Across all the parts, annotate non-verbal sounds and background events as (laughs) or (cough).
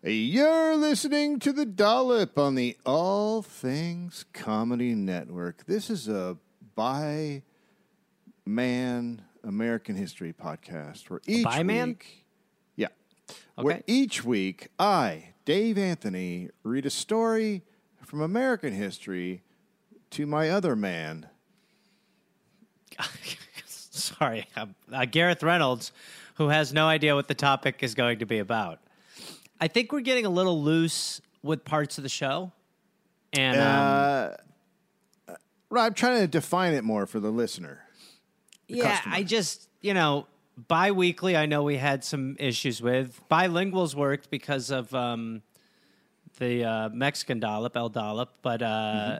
You're listening to the Dollop on the All Things Comedy Network. This is a by man American history podcast where each by man? week, yeah, where each week I, Dave Anthony, read a story from American history to my other man. (laughs) Sorry, uh, Gareth Reynolds, who has no idea what the topic is going to be about. I think we're getting a little loose with parts of the show, and um, Uh, right, I'm trying to define it more for the listener. yeah, customer. I just you know bi-weekly. I know we had some issues with bilinguals worked because of um, the uh, Mexican dollop, El Dollop, but uh,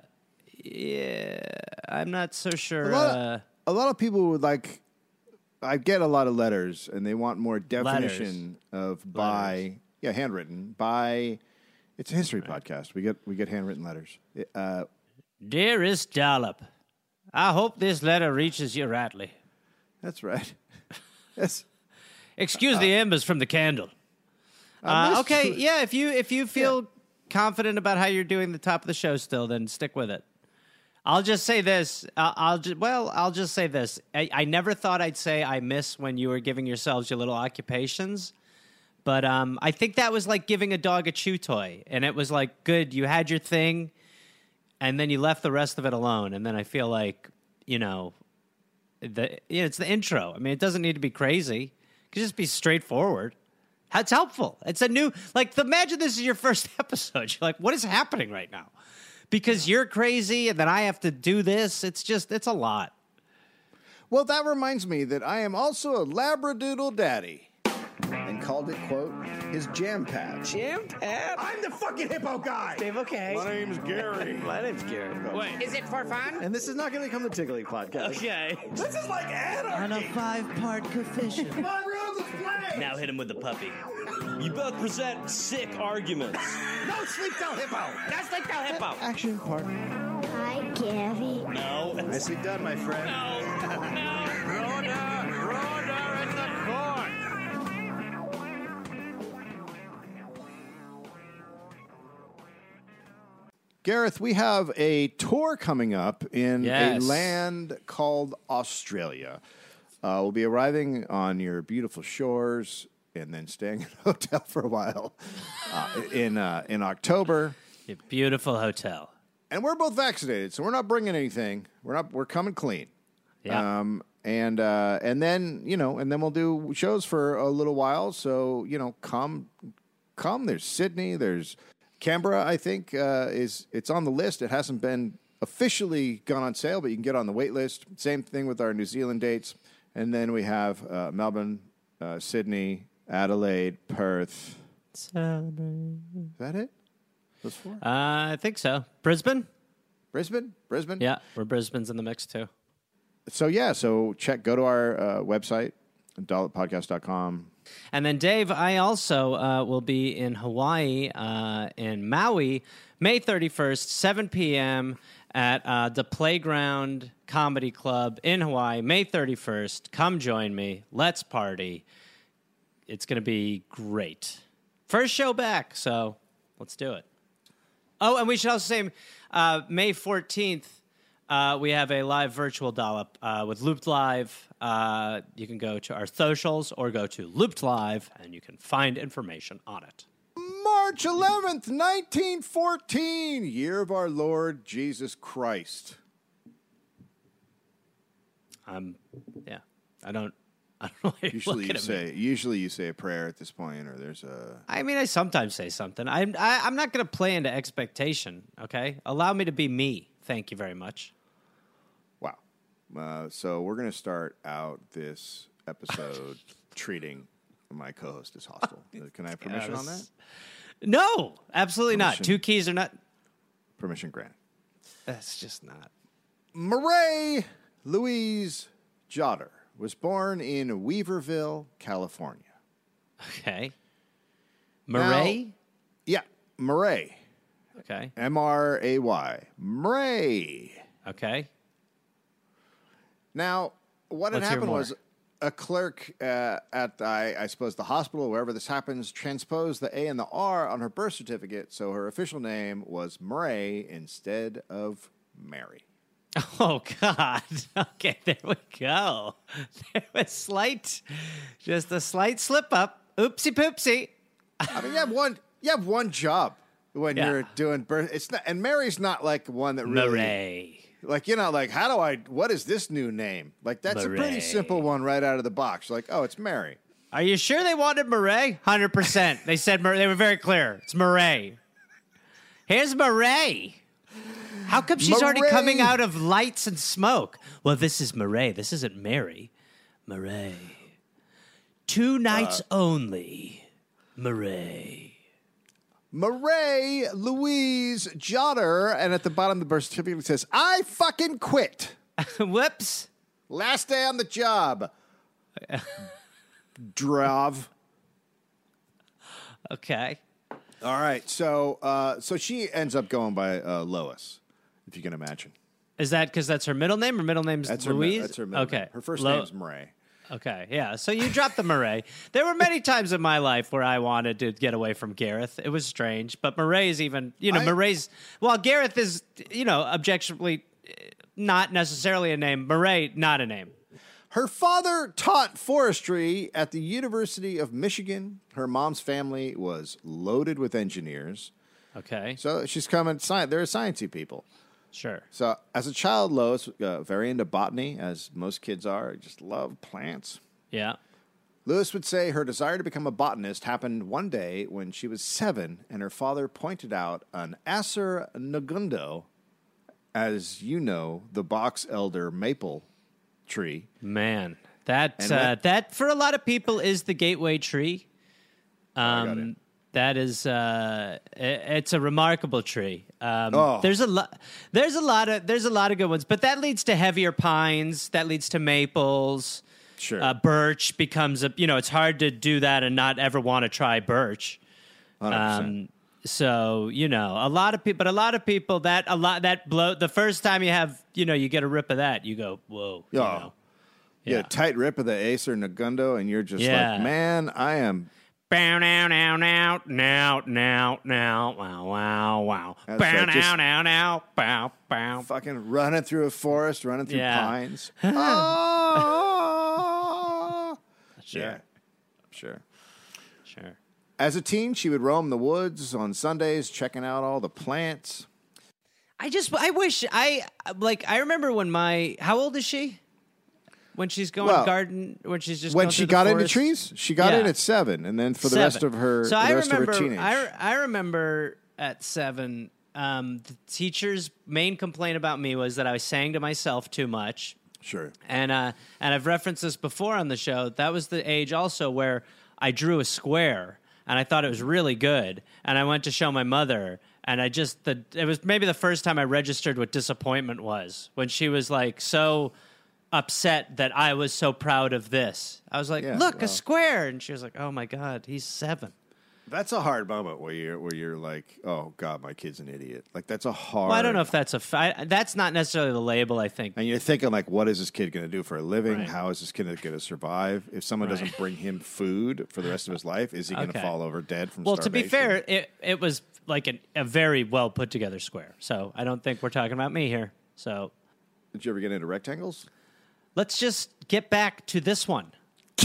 yeah, I'm not so sure. Mm-hmm. A lot, uh, of, a lot of people would like. I get a lot of letters, and they want more definition of by. Yeah, handwritten by. It's a history podcast. We get we get handwritten letters. Uh, Dearest Dollop, I hope this letter reaches you rightly. that's right. (laughs) Yes. Excuse the embers from the candle. Uh, missed- okay, (laughs) yeah. If you if you feel confident about how you're doing the top of the show still, then stick with it. I'll just say this. Uh, I'll just well, I'll just say this. I, I never thought I'd say I miss when you were giving yourselves your little occupations, but um, I think that was like giving a dog a chew toy, and it was like good. You had your thing, and then you left the rest of it alone, and then I feel like you know the you know, it's the intro. I mean, it doesn't need to be crazy. It could just be straightforward. That's helpful. It's a new like. Imagine this is your first (laughs) episode. You're like, what is happening right now? Because you're crazy, and then I have to do this. It's just, it's a lot. Well, that reminds me that I am also a labradoodle daddy. And called it, quote, his jam patch. Jam pad? I'm the fucking hippo guy! Dave, okay. My name's Gary. (laughs) My name's Gary. Wait, Is it for fun? And this is not going to become the Tiggly podcast. okay. This is like anarchy! On a five-part coefficient. My room is playing! now hit him with the puppy. You both present sick arguments. No sleep till hippo! That's like the hippo. Action partner. Hi, Gary. No. Nicely done, my friend. Gareth, we have a tour coming up in Yes. a land called Australia. Uh, we'll be arriving on your beautiful shores and then staying (laughs) in a hotel for a while uh, in uh, in October. Your beautiful hotel. And we're both vaccinated, so we're not bringing anything. We're not. We're coming clean. Yeah. Um, and uh, and then you know, and then we'll do shows for a little while. So you know, come, come. There's Sydney. There's Canberra. I think uh, is it's on the list. It hasn't been officially gone on sale, but you can get on the wait list. Same thing with our New Zealand dates. And then we have uh, Melbourne, uh, Sydney, Adelaide, Perth. Is that it? Those four. Uh, I think so. Brisbane? Brisbane, Brisbane. Yeah, we're Brisbane's in the mix too. So yeah, so check. Go to our uh, website, dolloppodcast.com. And then, Dave, I also uh, will be in Hawaii, uh, in Maui, May 31st, 7 p.m. at uh, the Playground Comedy Club in Hawaii, May 31st. Come join me. Let's party. It's going to be great. First show back, so let's do it. Oh, and we should also say uh, May 14th, uh, we have a live virtual dollop uh, with Looped Live. Uh, you can go to our socials or go to Looped Live and you can find information on it. March 11th, 1914, year of our Lord Jesus Christ. Um, yeah, I don't, I don't know. Why Usually you say me. usually you say a prayer at this point, or there's a I mean, I sometimes say something. I'm, I, I'm not going to play into expectation. Okay, allow me to be me. Thank you very much. Uh, so we're gonna start out this episode (laughs) treating my co-host as hostile. (laughs) Can I have permission on that? No, absolutely not. Two keys are not. Permission granted. That's just not. Murray Louise Jotter was born in Weaverville, California. Okay. Murray. Yeah, Murray. okay. M R A Y. Murray. Okay. Now, what had Let's happened was a clerk uh, at I, I suppose the hospital wherever this happens transposed the A and the R on her birth certificate, so her official name was Murray instead of Mary. (laughs) Oh God. (laughs) Okay, there we go. (laughs) There was slight, just a slight slip up. Oopsie poopsie. I mean, you have one you have one job when Yeah. you're doing birth. It's not, and Mary's not like one that really Murray. Like you know like how do I what is this new name? Like that's a pretty simple one right out of the box. Like oh, it's Mary. Are you sure they wanted Murray? Hundred percent. They said Mur- they were very clear. It's Murray. Here's Murray. How come she's already coming out of lights and smoke? Well, this is Murray. This isn't Mary. Murray. Two nights uh. only. Murray. Murray Louise Jotter, and at the bottom of the birth certificate it says, "I fucking quit. (laughs) Whoops. Last day on the job." (laughs) Drav. Okay. All right, so uh, so she ends up going by uh, Lois, if you can imagine. Is that because that's her middle name or middle name's That's her. Louise? That's her. middle okay. name. Her first Lo- name's Murray. Okay, yeah. So you dropped the Murray. There were many times in my life where I wanted to get away from Gareth. It was strange, but Murray's even, you know, I- Murray's. Well, Gareth is, you know, objectively eh, not necessarily a name. Murray, not a name. Her father taught forestry at the University of Michigan. Her mom's family was loaded with engineers. Okay, So she's coming. They're a sciencey people. Sure. So as a child, Lois uh, very into botany, as most kids are. Just love plants. Yeah. Lois would say her desire to become a botanist happened one day when she was seven, and her father pointed out an Acer negundo, as you know, the box elder maple tree. Man, that uh, what- that for a lot of people is the gateway tree. got Um, it. That is, uh, it's a remarkable tree. Um, Oh. There's a lot. There's a lot of there's a lot of good ones, but that leads to heavier pines. That leads to maples. Sure. Uh, birch becomes a you know it's hard to do that and not ever want to try birch. 100%. Um, so you know, a lot of people, but a lot of people that a lot that blow. The first time you have, you know, you get a rip of that, you go, whoa. you Yeah. know. yeah. tight rip of the Acer negundo, and you're just Yeah. like, man, I am. Bow now now now now now now wow wow wow That's bow right, now just- now now bow bow Fucking running through a forest, running through Yeah. pines. oh, (laughs) sure yeah, sure. sure As a teen, she would roam the woods on Sundays, checking out all the plants. I just I wish I like I remember when my how old is she when she's going Well, garden when she's just when she got into forest? trees, she got Yeah. in at seven, and then for the rest of her, so I rest remember of her teenage. I, I remember at seven um, the teacher's main complaint about me was that I was sang to myself too much sure. And uh, and I've referenced this before on the show. That was the age also where I drew a square and I thought it was really good. And I went to show my mother, and I just the it was maybe the first time I registered what disappointment was when she was like so upset that I was so proud of this. I was like, Yeah, "Look, well. a square," and she was like, "Oh my god, he's seven. That's a hard moment where you're where you're like, oh god, my kid's an idiot. Like that's a hard. Well, I don't know if that's a fa- that's not necessarily the label. I think And you're thinking like, what is this kid going to do for a living? Right. How is this kid going to survive? If someone Right. doesn't bring him food for the rest of his life, is he going to fall over dead from Well, to be fair, it it was like an, a very well put together square. So I don't think we're talking about me here. So did you ever get into rectangles? Let's just get back to this one. (laughs)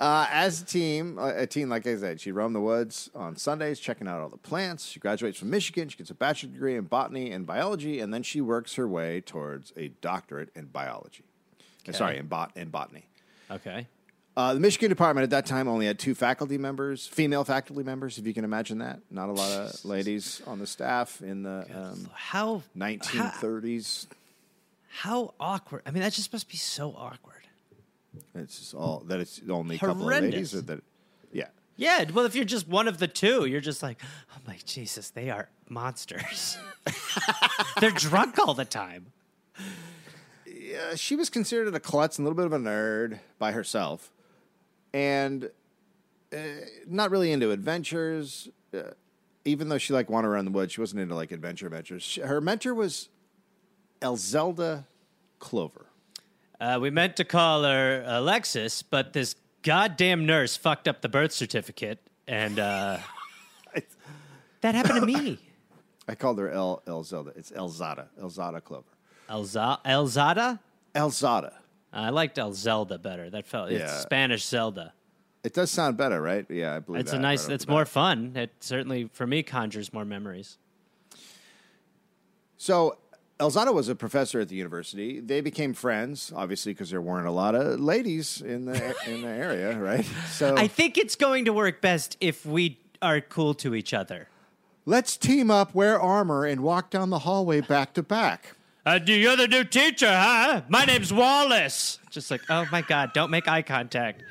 Uh, as a team, a teen, like I said, she roamed the woods on Sundays, checking out all the plants. She graduates from Michigan. She gets a bachelor's degree in botany and biology, and then she works her way towards a doctorate in biology. Uh, Sorry, in, bot- in botany. Okay. Uh, the Michigan department at that time only had two faculty members, female faculty members, if you can imagine that. Not a lot of ladies on the staff in the um, How 1930s. How, how awkward. I mean, that just must be so awkward. It's just all that it's only a couple of ladies, or that, yeah. Yeah. Well, if you're just one of the two, you're just like, oh my Jesus, they are monsters. (laughs) They're drunk all the time. Uh, she was considered a klutz and a little bit of a nerd by herself, and uh, not really into adventures. Uh, even though she like wandered around the woods, she wasn't into like adventure adventures. She, her mentor was Elzelda Clover. Uh, we meant to call her Alexis, but this goddamn nurse fucked up the birth certificate, and uh, (laughs) that happened to me. I called her El Elzada. It's Elzada. Elzada Clover. Elza- Elzada? Elzada. Uh, I liked El Zelda better. That felt Yeah. it's Spanish Zelda. It does sound better, right? Yeah, I believe It's that a nice. right it's more fun. It certainly for me conjures more memories. So Elzada was a professor at the university. They became friends, obviously, because there weren't a lot of ladies in the (laughs) in the area, right? So I think it's going to work best if we are cool to each other. let's team up, wear armor, and walk down the hallway back to back. Uh, you're the new teacher, huh? My name's Wallace. Just like, oh my God, don't make eye contact.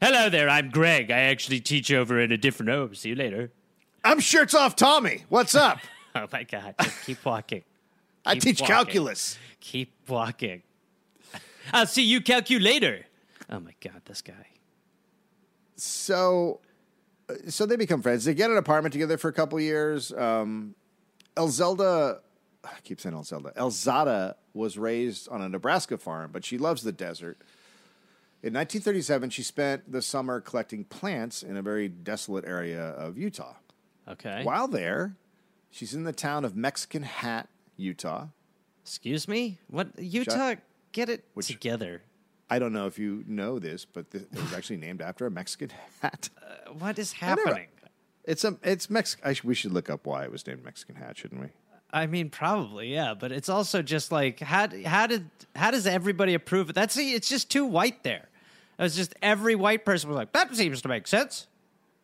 Hello there, I'm Greg. I actually teach over in a different. Oh, see you later. I'm shirts off, Tommy. What's up? (laughs) Oh my God, just keep walking. I teach walking. calculus. Keep walking. I'll see you calculator. Oh my God, this guy. So, uh, so they become friends. They get an apartment together for a couple years. Um, Elzelda, I keep saying Elzelda. Elzada was raised on a Nebraska farm, but she loves the desert. In 1937, she spent the summer collecting plants in a very desolate area of Utah. Okay. While there, she's in the town of Mexican Hat, Utah. Excuse me? What? Utah, get it Which- together. I don't know if you know this, but th- it was actually named after a Mexican hat. (laughs) Uh, what is happening? It's a it's Mex. I sh- we should look up why it was named Mexican hat, shouldn't we? I mean, probably, yeah, but it's also just like how how did how does everybody approve it? That's it's just too white there. It was just every white person was like, that seems to make sense.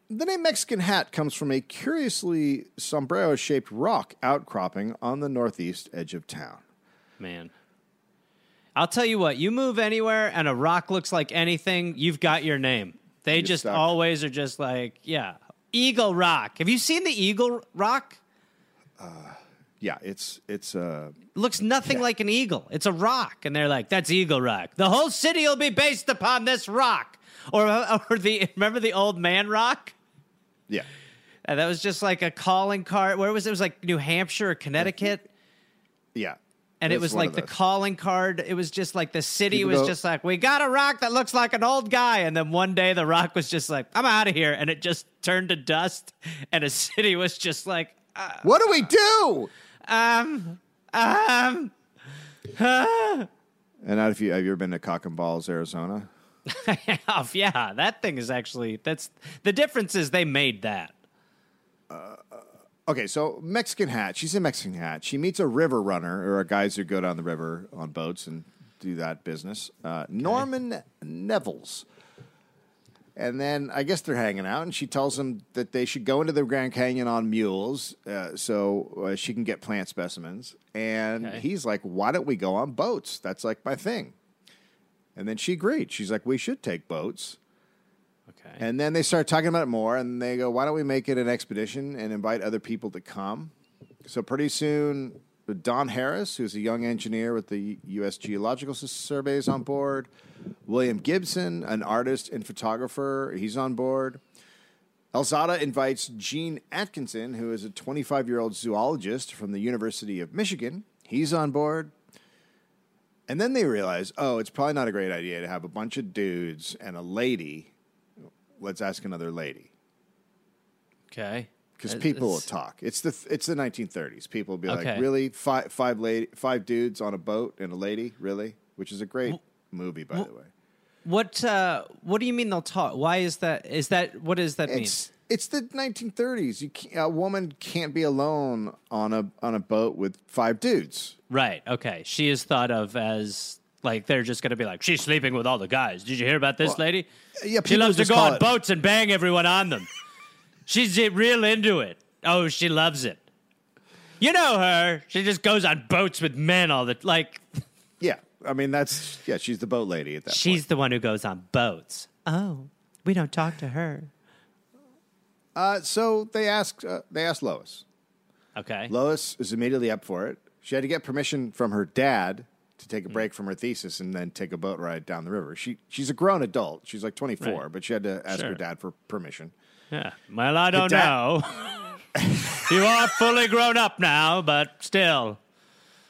The name Mexican hat comes from a curiously sombrero shaped rock outcropping on the northeast edge of town. Man, I'll tell you what, you move anywhere and a rock looks like anything, you've got your name. They You're just stuck. always are just like, yeah, Eagle Rock. Have you seen the Eagle Rock? Uh, Yeah, it's it's uh looks nothing like an eagle. It's a rock, and they're like, "That's Eagle Rock. The whole city will be based upon this rock." Or, (laughs) or the remember the old man rock? yeah. And that was just like a calling card. Where was it? It was like New Hampshire or Connecticut, Yeah. and it It's was like the calling card. It was just like the city People was go- just like, "We got a rock that looks like an old guy," and then one day the rock was just like, "I'm out of here," and it just turned to dust, and a (laughs) city was just like, uh, What do we do? Um, um. ah." And now, if you have you ever been to Cock and Balls, Arizona? have. (laughs) Yeah, that thing is actually that's the difference is they made that. Okay, so Mexican hat. She's a Mexican hat. She meets a river runner or a guys who go down the river on boats and do that business. Uh, Norman Nevills. And then I guess they're hanging out, and she tells him that they should go into the Grand Canyon on mules uh, so uh, she can get plant specimens. And Okay. he's like, "Why don't we go on boats? That's like my thing." And then she agreed. She's like, "We should take boats." Okay. And then they start talking about it more, and they go, "Why don't we make it an expedition and invite other people to come?" So pretty soon, Don Harris, who's a young engineer with the U.S. Geological Surveys on board. William Gibson, an artist and photographer, he's on board. Elzada invites Gene Atkinson, who is a 25 year old zoologist from the University of Michigan. He's on board. And then they realize, oh, it's probably not a great idea to have a bunch of dudes and a lady. Let's ask another lady okay. Because people will talk. It's the it's the 1930s. People will be like, really, five five lady, five dudes on a boat and a lady, really, which is a great movie, by the way. What uh what do you mean they'll talk? Why is that is that what does that mean? It's it's the 1930s. You a woman can't be alone on a on a boat with five dudes. Right. Okay. She is thought of as like they're just going to be like she's sleeping with all the guys. Did you hear about this lady? yeah, she loves to go on it- boats and bang everyone on them. (laughs) she's real into it. Oh, she loves it. You know her. She just goes on boats with men all the like. Yeah, I mean that's yeah. She's the boat lady at that. She's point. the one who goes on boats. Oh, we don't talk to her. Uh, so they asked uh, they asked Lois. Okay. Lois is immediately up for it. She had to get permission from her dad to take a Hmm. break from her thesis and then take a boat ride down the river. She she's a grown adult. She's like 24, Right. but she had to ask Sure. her dad for permission. Yeah. Well, I don't dad- know. (laughs) you are fully grown up now, but still.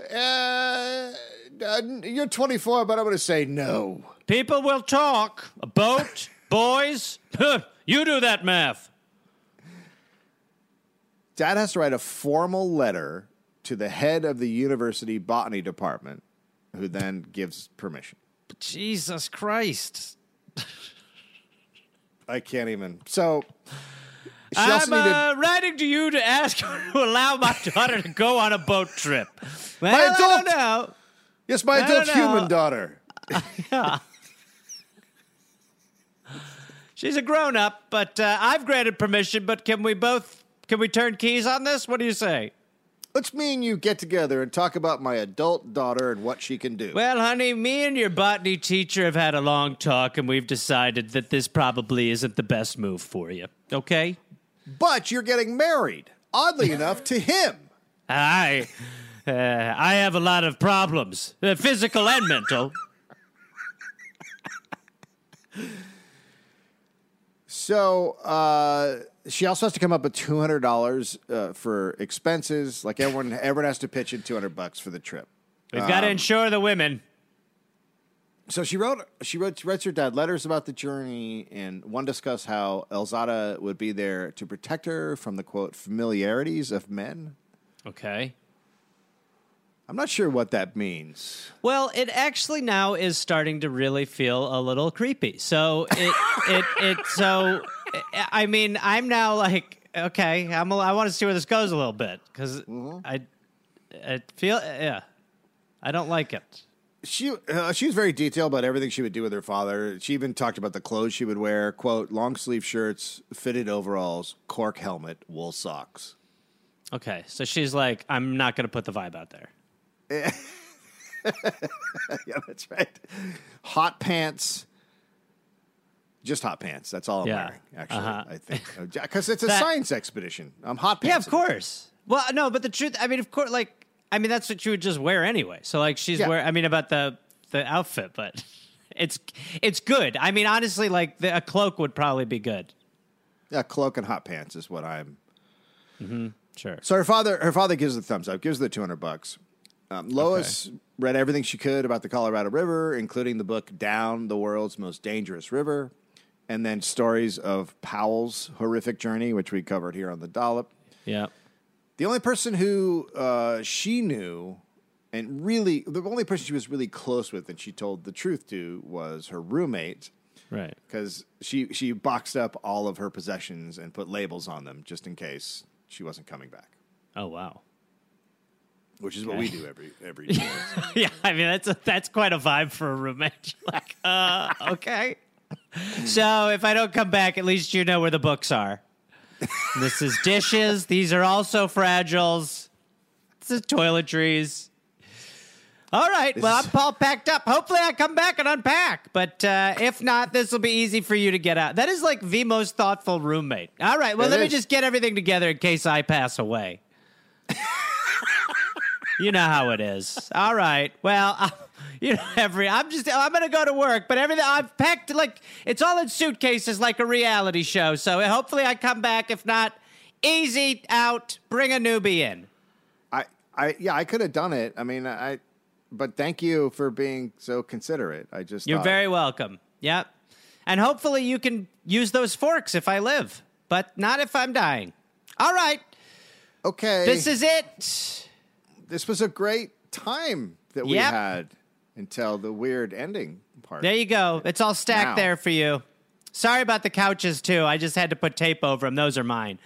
Uh, uh, you're 24, but I'm going to say no. People will talk. A boat, (laughs) boys. you do that math. Dad has to write a formal letter to the head of the university botany department, who then gives permission. Jesus Christ. I can't even. So I'm needed uh, writing to you to ask (laughs) to allow my daughter to go on a boat trip. Well, My I adult- know. yes, my I adult human (laughs) daughter. She's a grown up, but uh, I've granted permission. But can we both can we turn keys on this? What do you say? Let's me and you get together and talk about my adult daughter and what she can do. Well, honey, me and your botany teacher have had a long talk, and we've decided that this probably isn't the best move for you. Okay? But you're getting married, oddly (laughs) enough, to him. I, uh, I have a lot of problems, uh, physical and mental. (laughs) So uh, she also has to come up with two hundred dollars uh, for expenses. Like everyone, everyone has to pitch in two hundred bucks for the trip. We've got to insure the women. So she wrote she wrote writes her dad letters about the journey, and one discussed how Elzada would be there to protect her from the quote familiarities of men. Okay. I'm not sure what that means. Well, it actually now is starting to really feel a little creepy. So it (laughs) it it so I mean I'm now like okay I'm a, I want to see where this goes a little bit because I I feel yeah I don't like it. She uh, she was very detailed about everything she would do with her father. She even talked about the clothes she would wear: quote long sleeve shirts, fitted overalls, cork helmet, wool socks. Okay, so she's like I'm not going to put the vibe out there. (laughs) yeah, that's right. Hot pants. Just hot pants. That's all I'm Yeah. wearing. Actually, Uh-huh. I think because it's a That- science expedition. I'm hot pants. Yeah, of course. Well, no, but the truth, I mean, of course, like, I mean, that's what you would just wear anyway. So, like, she's Yeah. wearing, I mean, about the the outfit, but (laughs) it's it's good. I mean, honestly, like, the, a cloak would probably be good. Yeah, cloak and hot pants is what I'm. Mm-hmm. Sure. So her father, her father gives the thumbs up, gives her the two hundred bucks. Um, Lois read everything she could about the Colorado River, including the book "Down the World's Most Dangerous River," and then stories of Powell's horrific journey, which we covered here on the Dollop. Yeah. The only person who uh, she knew and really, the only person she was really close with and she told the truth to was her roommate Right. because she, she boxed up all of her possessions and put labels on them just in case she wasn't coming back, Oh wow. Which is what we do every every year. (laughs) yeah, I mean that's a, that's quite a vibe for a roommate. You're (laughs) like, uh, okay. So if I don't come back, at least you know where the books are. this is dishes. These are also fragiles. This is toiletries. All right. well, is- I'm all packed up. Hopefully, I come back and unpack. But uh, if not, this will be easy for you to get out. That is like the most thoughtful roommate. All right. Well, It let me just get everything together in case I pass away. (laughs) You know how it is. All right. Well, I, (laughs) you know, every I'm just I'm gonna go to work, but everything I've packed like it's all in suitcases like a reality show. So hopefully I come back. If not, easy out. Bring a newbie in. I, I, yeah, I could have done it. I mean, I, but thank you for being so considerate. I just You're thought- very welcome. Yep. And hopefully you can use those forks if I live, but not if I'm dying. All right. okay. This is it. This was a great time that we Yep. had until the weird ending part. There you go. It's all stacked Now. there for you. Sorry about the couches too. I just had to put tape over them. Those are mine.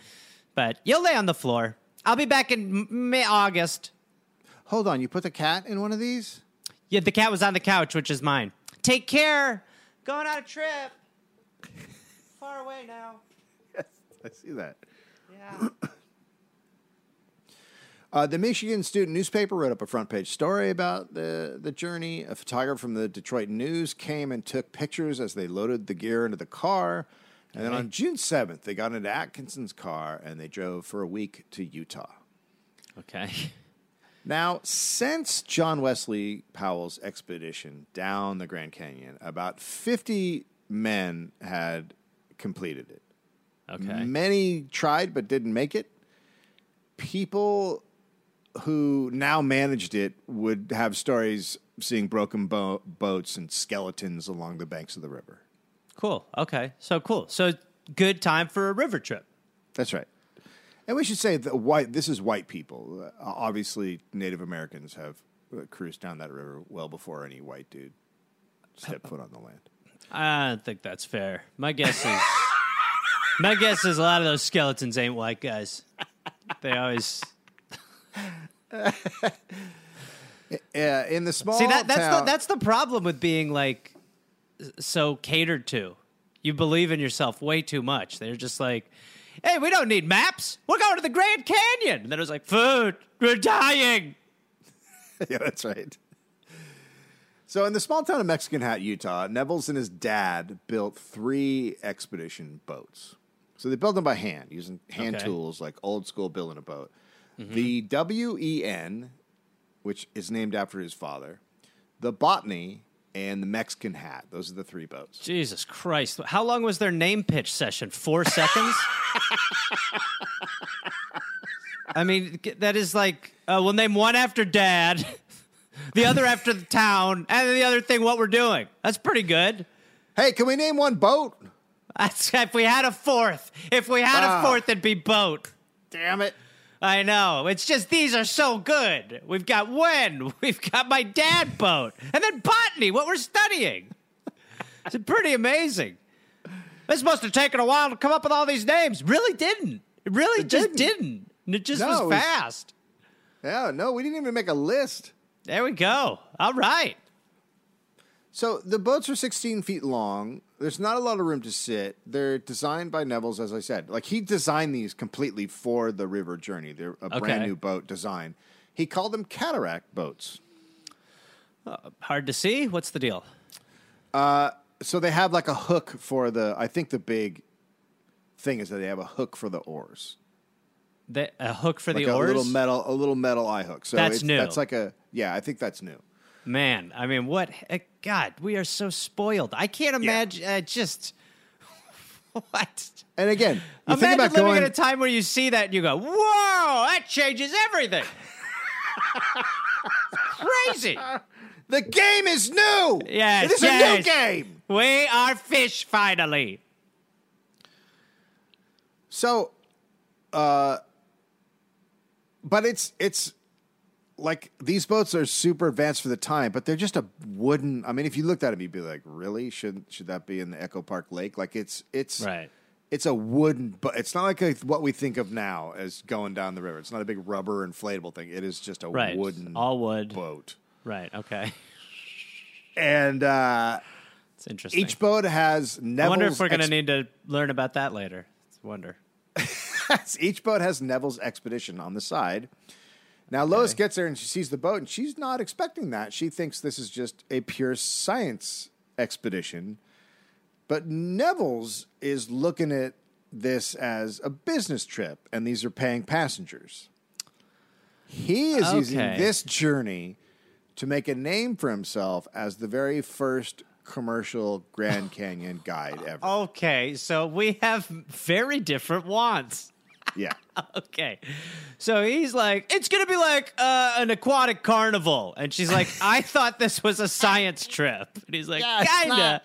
But you'll lay on the floor. I'll be back in May August. Hold on, you put the cat in one of these? Yeah, the cat was on the couch, which is mine. Take care. Going on a trip. (laughs) Far away now. Yes, I see that. Yeah. Uh, the Michigan Student Newspaper wrote up a front page story about the, the journey. A photographer from the Detroit News came and took pictures as they loaded the gear into the car. And then on June 7th, they got into Atkinson's car and they drove for a week to Utah. okay. (laughs) Now, since John Wesley Powell's expedition down the Grand Canyon, about 50 men had completed it. Okay. Many tried but didn't make it. People who now managed it would have stories seeing broken bo- boats and skeletons along the banks of the river. Cool. Okay. So cool. So good time for a river trip. That's right. And we should say that white. This is white people. Uh, obviously, Native Americans have uh, cruised down that river well before any white dude stepped foot on the land. (laughs) I don't think that's fair. My guess is (laughs) my guess is a lot of those skeletons ain't white guys. They always (laughs) Yeah, in the small see that that's the town- that's the problem with being like so catered to. You believe in yourself way too much. They're just like, hey, we don't need maps. We're going to the Grand Canyon. And then it was like, food, we're dying. (laughs) yeah, that's right. So, in the small town of Mexican Hat, Utah, Nevills and his dad built three expedition boats. So they built them by hand using hand Okay. tools, like old school building a boat. The WEN, which is named after his father, the Botany, and the Mexican Hat. Those are the three boats. Jesus Christ. How long was their name pitch session? Four (laughs) seconds? I mean, that is like, uh, we'll name one after dad, (laughs) the other after the town, and then the other thing what we're doing. That's pretty good. Hey, can we name one boat? That's if we had a fourth. If we had Ah. a fourth, it'd be boat. Damn it. I know. It's just these are so good. We've got when. (laughs) We've got my dad boat. And then botany, what we're studying. (laughs) It's pretty amazing. This must have taken a while to come up with all these names. Really didn't. It really It just didn't. didn't. And It just No, was it was- fast. Yeah, no, we didn't even make a list. There we go. All right. So the boats are 16 feet long. There's not a lot of room to sit. They're designed by Nevills, as I said. Like he designed these completely for the river journey. They're a brand new boat design. He called them cataract boats. Uh, hard to see. What's the deal? Uh, so they have like a hook for the. I think the big thing is that they have a hook for the oars, The, a hook for like the a oars? little metal, a little metal eye hook. So That's new. That's like a yeah. I think that's new. Man, I mean, what? eh, God, we are so spoiled. I can't imagine. Uh, just (laughs) what? And again, you Imagine think about living going. at a time where you see that and you go, "Whoa, that changes everything." Crazy. (laughs) the game is new. Yes, it is a new game. We are fish finally. So, uh, but it's it's like these boats are super advanced for the time, but they're just a wooden. I mean, if you looked at them, you'd be like, really? Should should that be in the Echo Park Lake? Like it's it's Right. It's a wooden, but it's not like a, what we think of now as going down the river. It's not a big rubber inflatable thing. It is just a Right. wooden All wood. boat. Right. Okay. And uh, It's interesting. each boat has I wonder if we're going to need to learn about that later. It's wonder. (laughs) each boat has Nevills expedition on the side. Now Lois gets there and she sees the boat and she's not expecting that. She thinks this is just a pure science expedition. But Nevills is looking at this as a business trip and these are paying passengers. He is using this journey to make a name for himself as the very first commercial Grand Canyon guide ever. Okay, so we have very different wants. Yeah. (laughs) Okay. So he's like, it's going to be like uh, an aquatic carnival. And she's like, (laughs) I thought this was a science trip. And he's like, Yeah, kinda.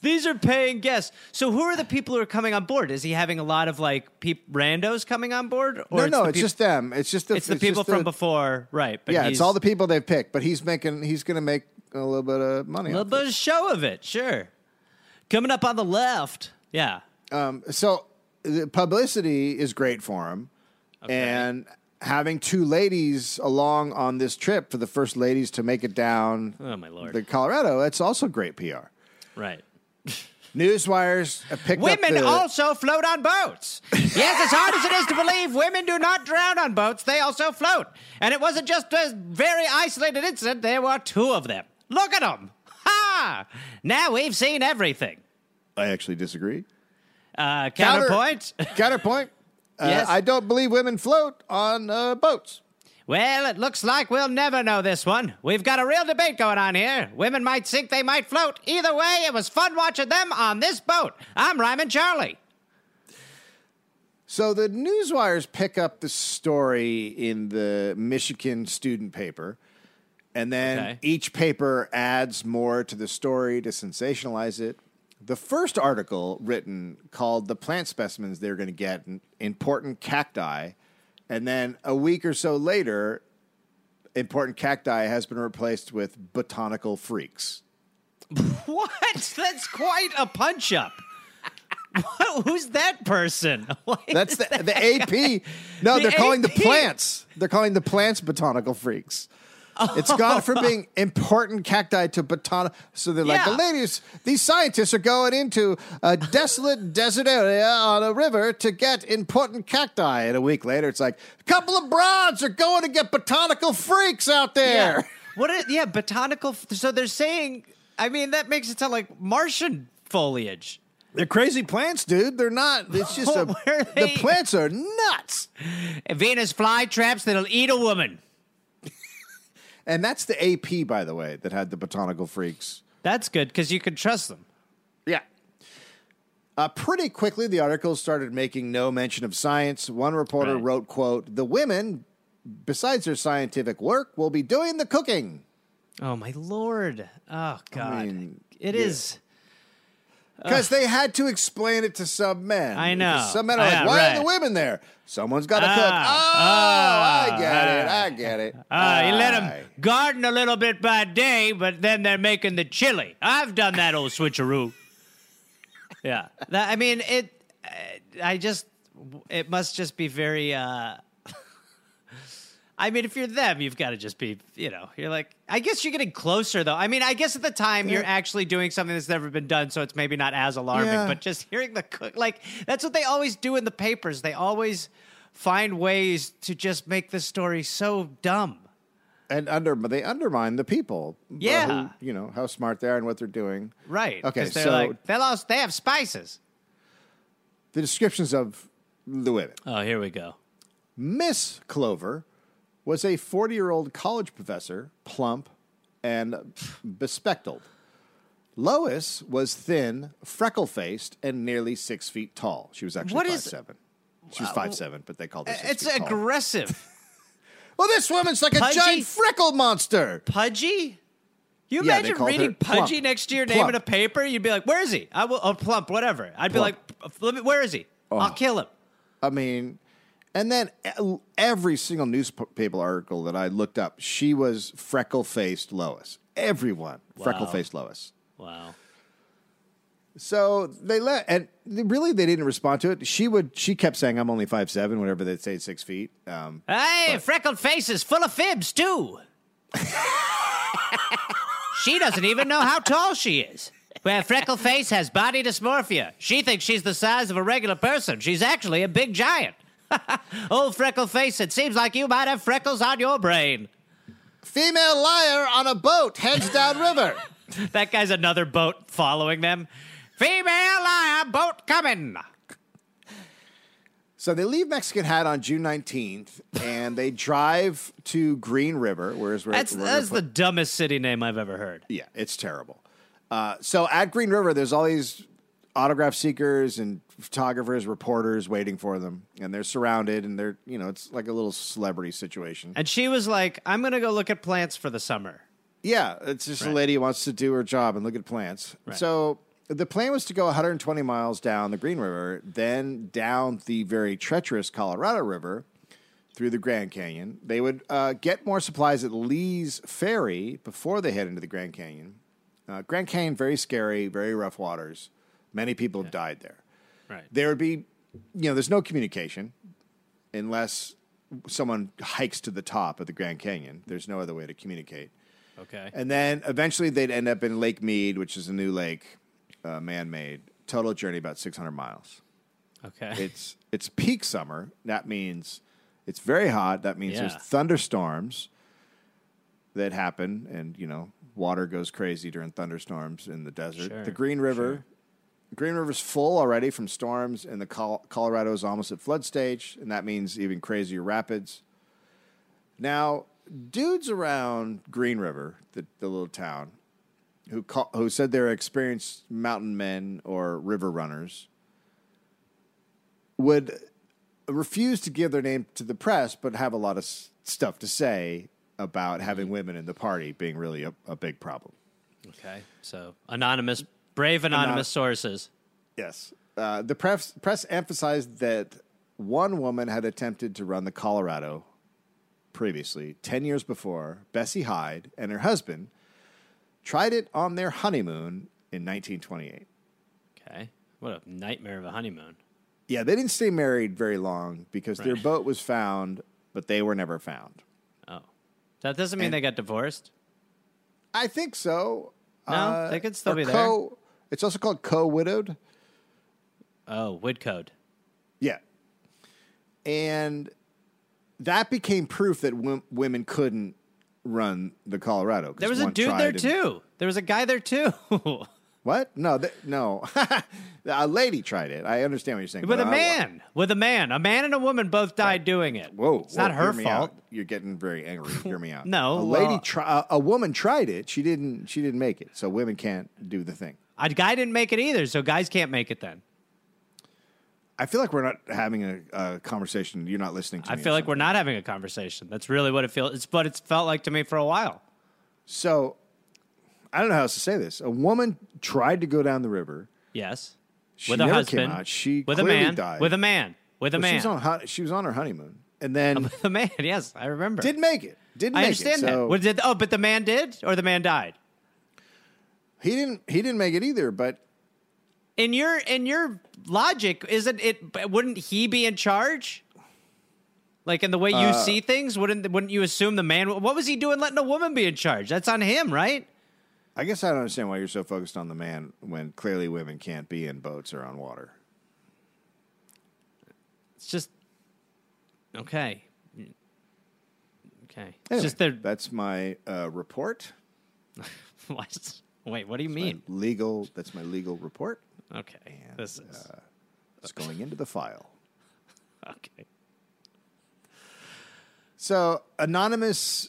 These are paying guests. So who are the people who are coming on board? Is he having a lot of like peop- randos coming on board? No, no, it's peop- just them. It's just the it's the just people from the- before, right? But yeah, it's all the people they've picked, but he's making he's going to make a little bit of money. a little bit of show of it, sure. Coming up on the left, yeah. Um, so the publicity is great for him, and having two ladies along on this trip for the first ladies to make it down Oh my lord, the Colorado, that's also great PR. right. (laughs) Newswires picked Women the, also float on boats. yes, as hard as it is to believe, women do not drown on boats. They also float. And it wasn't just a very isolated incident, there were two of them. Look at them. Ha! Now we've seen everything. I actually disagree. Uh, Counter- counterpoint. (laughs) Counterpoint. Uh, Yes? I don't believe women float on uh, boats. well, it looks like we'll never know this one. We've got a real debate going on here. Women might sink, they might float. Either way, it was fun watching them on this boat. I'm Ryman Charlie. So the newswires pick up the story in the Michigan student paper, and then Okay. each paper adds more to the story to sensationalize it. The first article written called the plant specimens they're going to get important cacti, and then a week or so later, important cacti has been replaced with botanical freaks. (laughs) What? That's quite a punch up. What- (laughs) Who's that person? (laughs) What That's is the, that the guy? AP. No, The they're calling the AP. plants. They're calling the plants botanical freaks. It's gone from being important cacti to botanical. So they're like, Yeah. the ladies, these scientists are going into a desolate desert area on a river to get important cacti. And a week later, it's like, a couple of broads are going to get botanical freaks out there. Yeah. What? Is, yeah, botanical. So they're saying. I mean, that makes it sound like Martian foliage. They're crazy plants, dude. They're not. It's just (laughs) a. The plants are nuts. Venus flytraps that'll eat a woman. And that's the AP, by the way, that had the botanical freaks. That's good because you can trust them. Yeah. Uh, pretty quickly, the articles started making no mention of science. One reporter Right. wrote, "quote The women, besides their scientific work, will be doing the cooking." Oh my lord! Oh god, mean, it yeah. is. Because they had to explain it to some men. I know. Because Some men are like, "Why right. are the women there? Someone's got to cook." Oh, Ah, I get it. I get it. Uh, you let them garden a little bit by day, but then they're making the chili. I've done that old switcheroo. yeah, that, I mean it. I just, it must just be very. uh I mean, if you're them, you've got to just be, you know, you're like, I guess you're getting closer though. I mean, I guess at the time you're actually doing something that's never been done, so it's maybe not as alarming. Yeah. But just hearing the cook, like that's what they always do in the papers. They always find ways to just make the story so dumb. And under, they undermine the people. uh, Yeah. who, you know how smart they are and what they're doing. Right. Okay. so- like they lost they have spices. The descriptions of the women. Oh, here we go. Miss Clover was a 40 year old college professor, plump and bespectacled. Lois was thin, freckle faced, and nearly six feet tall. She was actually What five is- seven. She was five seven, but they called her. Six It's aggressive. (laughs) Well, this woman's like a giant freckle monster. Pudgy? You Yeah, imagine reading her plump. Pudgy next to your name Plump. in a paper? You'd be like, "Where is he?" I will, or plump, whatever. I'd be like, "Where is he? I'll oh. kill him." I mean, and then every single newspaper article that I looked up, she was freckle faced Lois. Everyone freckle faced Lois. Wow. So they let, and really they didn't respond to it. She would, she kept saying, "I'm only five seven, whatever they'd say, six feet." Um, Hey, freckled faces full of fibs too. (laughs) she doesn't even know how tall she is. Where freckle face has body dysmorphia. She thinks she's the size of a regular person. She's actually a big giant. (laughs) Old freckle face, it seems like you might have freckles on your brain. Female liar on a boat heads downriver. (laughs) That guy's another boat following them. Female liar, boat coming. so they leave Mexican Hat on June 19th, and they drive to Green River, where's where That's where that's they're the dumbest city name I've ever heard. Yeah, it's terrible. Uh, so at Green River, there's all these autograph seekers and photographers, reporters waiting for them, and they're surrounded, and they're you know it's like a little celebrity situation. And she was like, "I'm gonna go look at plants for the summer." Yeah, it's just a lady who wants to do her job and look at plants. So the plan was to go 120 miles down the Green River, then down the very treacherous Colorado River through the Grand Canyon. They would uh, get more supplies at Lee's Ferry before they head into the Grand Canyon. Uh, Grand Canyon, very scary, very rough waters. Many people have died there. Right. There would be, you know, there's no communication unless someone hikes to the top of the Grand Canyon. There's no other way to communicate. Okay. And then eventually they'd end up in Lake Mead, which is a new lake, uh, man-made. Total journey about 600 miles. Okay. It's it's peak summer. That means it's very hot. That means Yeah. there's thunderstorms that happen, and you know water goes crazy during thunderstorms in the desert. Sure, the Green River, Green River's full already from storms, and the Col- Colorado is almost at flood stage, and that means even crazier rapids. Now, dudes around Green River, the, the little town, who call, who said they're experienced mountain men or river runners, would refuse to give their name to the press, but have a lot of s- stuff to say about having women in the party being really a, a big problem. Okay. So anonymous, brave anonymous sources. Yes. Uh, the press, press emphasized that one woman had attempted to run the Colorado previously, 10 years before. Bessie Hyde and her husband tried it on their honeymoon in 1928. Okay. What a nightmare of a honeymoon. Yeah, they didn't stay married very long because their boat was found, but they were never found. Oh. That doesn't mean And- they got divorced. I think so. No, they could still be there. It's also called co-widowed. Oh, widcode. Yeah. And that became proof that w- women couldn't run the Colorado. There was a dude there and- too. There was a guy there too. (laughs) What? No, th- no. (laughs) a lady tried it. I understand what you're saying. With a a I- man. With a man. A man and a woman both died doing it. Whoa, It's whoa, not her fault. out. You're getting very angry. (laughs) Hear me out. No, a lady, well- try, a, a woman tried it. She didn't. She didn't make it. So women can't do the thing. A guy didn't make it either, so guys can't make it then. I feel like we're not having a, a conversation. You're not listening to I me. feel like we're not having a conversation. That's really what it feels. It's what it's felt like to me for a while. So I don't know how else to say this. A woman tried to go down the river. Yes. She with a never husband. came out. She with a clearly man. died. With a man. With a Well, she man. was on she was on her honeymoon and then With (laughs) a man. Yes, I remember. didn't make it. Didn't I make understand it. that. What did, oh, but the man did, or the man died. He didn't. He didn't make it either. But In your in your logic, isn't it? Wouldn't he be in charge? Like in the way you Uh, see things, wouldn't wouldn't you assume the man? What was he doing, letting a woman be in charge? That's on him, right? I guess I don't understand why you're so focused on the man when clearly women can't be in boats or on water. It's just okay. Okay, Anyway, just the that's my uh, report. (laughs) wait. What do you mean? legal. That's my legal report. Okay, this is uh, It's going into the file. (laughs) okay. So, anonymous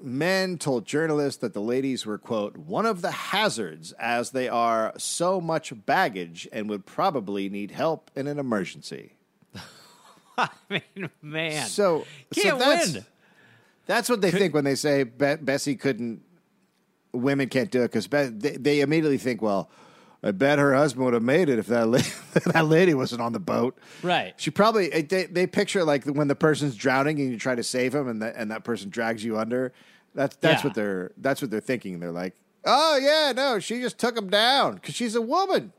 men told journalists that the ladies were, quote, one of the hazards as they are so much baggage and would probably need help in an emergency. (laughs) I mean, man, So, can't so that's, win. That's what they think when they say Be- Bessie couldn't, women can't do it because they, they immediately think, well, I bet her husband would have made it if that, la- (laughs) that lady wasn't on the boat. Right. She probably they, they picture like when the person's drowning and you try to save him and that and that person drags you under. That's that's Yeah. what they're that's what they're thinking. They're like, oh yeah, no, she just took him down because she's a woman.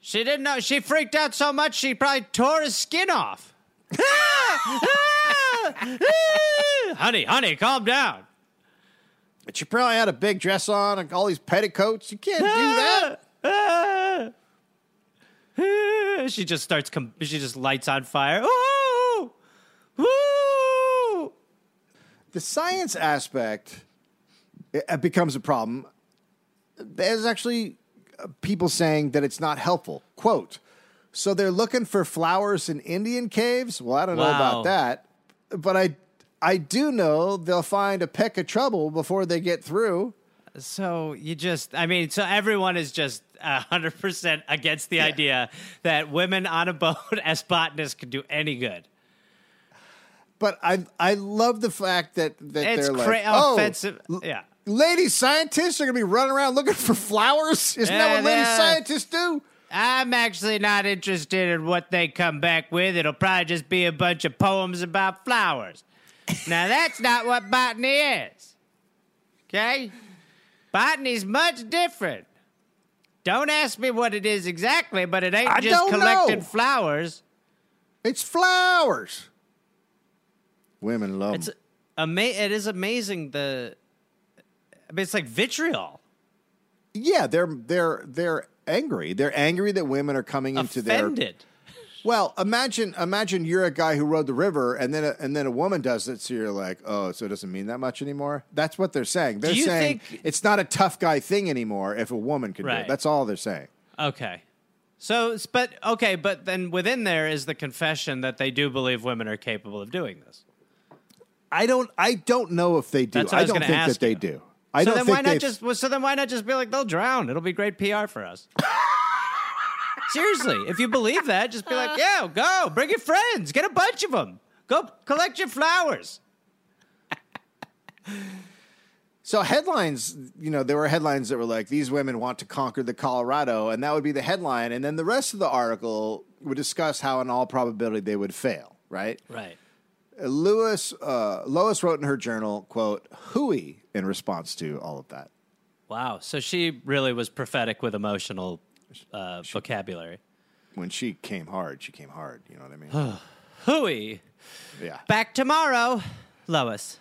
She didn't know. She freaked out so much she probably tore his skin off. (laughs) (laughs) honey, honey, calm down. But she probably had a big dress on and all these petticoats. You can't do that. (laughs) she just starts. Com- she just lights on fire. Ooh, ooh. The science aspect it, becomes a problem. There's actually uh, people saying that it's not helpful. Quote. So they're looking for flowers in Indian caves. Well, I don't know about that, but I I do know they'll find a peck of trouble before they get through. So you just, I mean, so everyone is just hundred percent against the idea that women on a boat (laughs) as botanists can do any good. But I I love the fact that that It's they're cra- like oh, offensive. yeah. lady scientists are gonna be running around looking for flowers. Isn't Yeah, that what lady scientists do? I'm actually not interested in what they come back with. It'll probably just be a bunch of poems about flowers. Now, that's not what botany is. Okay? Botany's much different. Don't ask me what it is exactly, but it ain't I just collecting know. flowers. It's flowers. Women love It's 'em. ama- it is amazing the I mean it's like vitriol. Yeah, they're they're they're angry. They're angry that women are coming into their Offended. Well, imagine imagine you're a guy who rode the river and then a, and then a woman does it so you're like, "Oh, so it doesn't mean that much anymore?" That's what they're saying. They're you saying think- it's not a tough guy thing anymore if a woman can do Right. it. That's all they're saying. Okay. So, but okay, but then within there is the confession that they do believe women are capable of doing this. I don't I don't know if they do. That's what I was don't gonna think ask that they you. do. I so don't then think why not just well, so then why not just be like they'll drown? It'll be great PR for us. (laughs) Seriously, if you believe that, just be like, yeah, go, bring your friends, get a bunch of them, go collect your flowers. So headlines, you know, there were headlines that were like, "These women want to conquer the Colorado," and that would be the headline, and then the rest of the article would discuss how, in all probability, they would fail. Right? Right. Lewis uh, Lois wrote in her journal, "quote Hooey" in response to all of that. Wow. So she really was prophetic with emotional uh, vocabulary. When she came hard, she came hard. You know what I mean? (sighs) Hooey. yeah. Back tomorrow, Lois.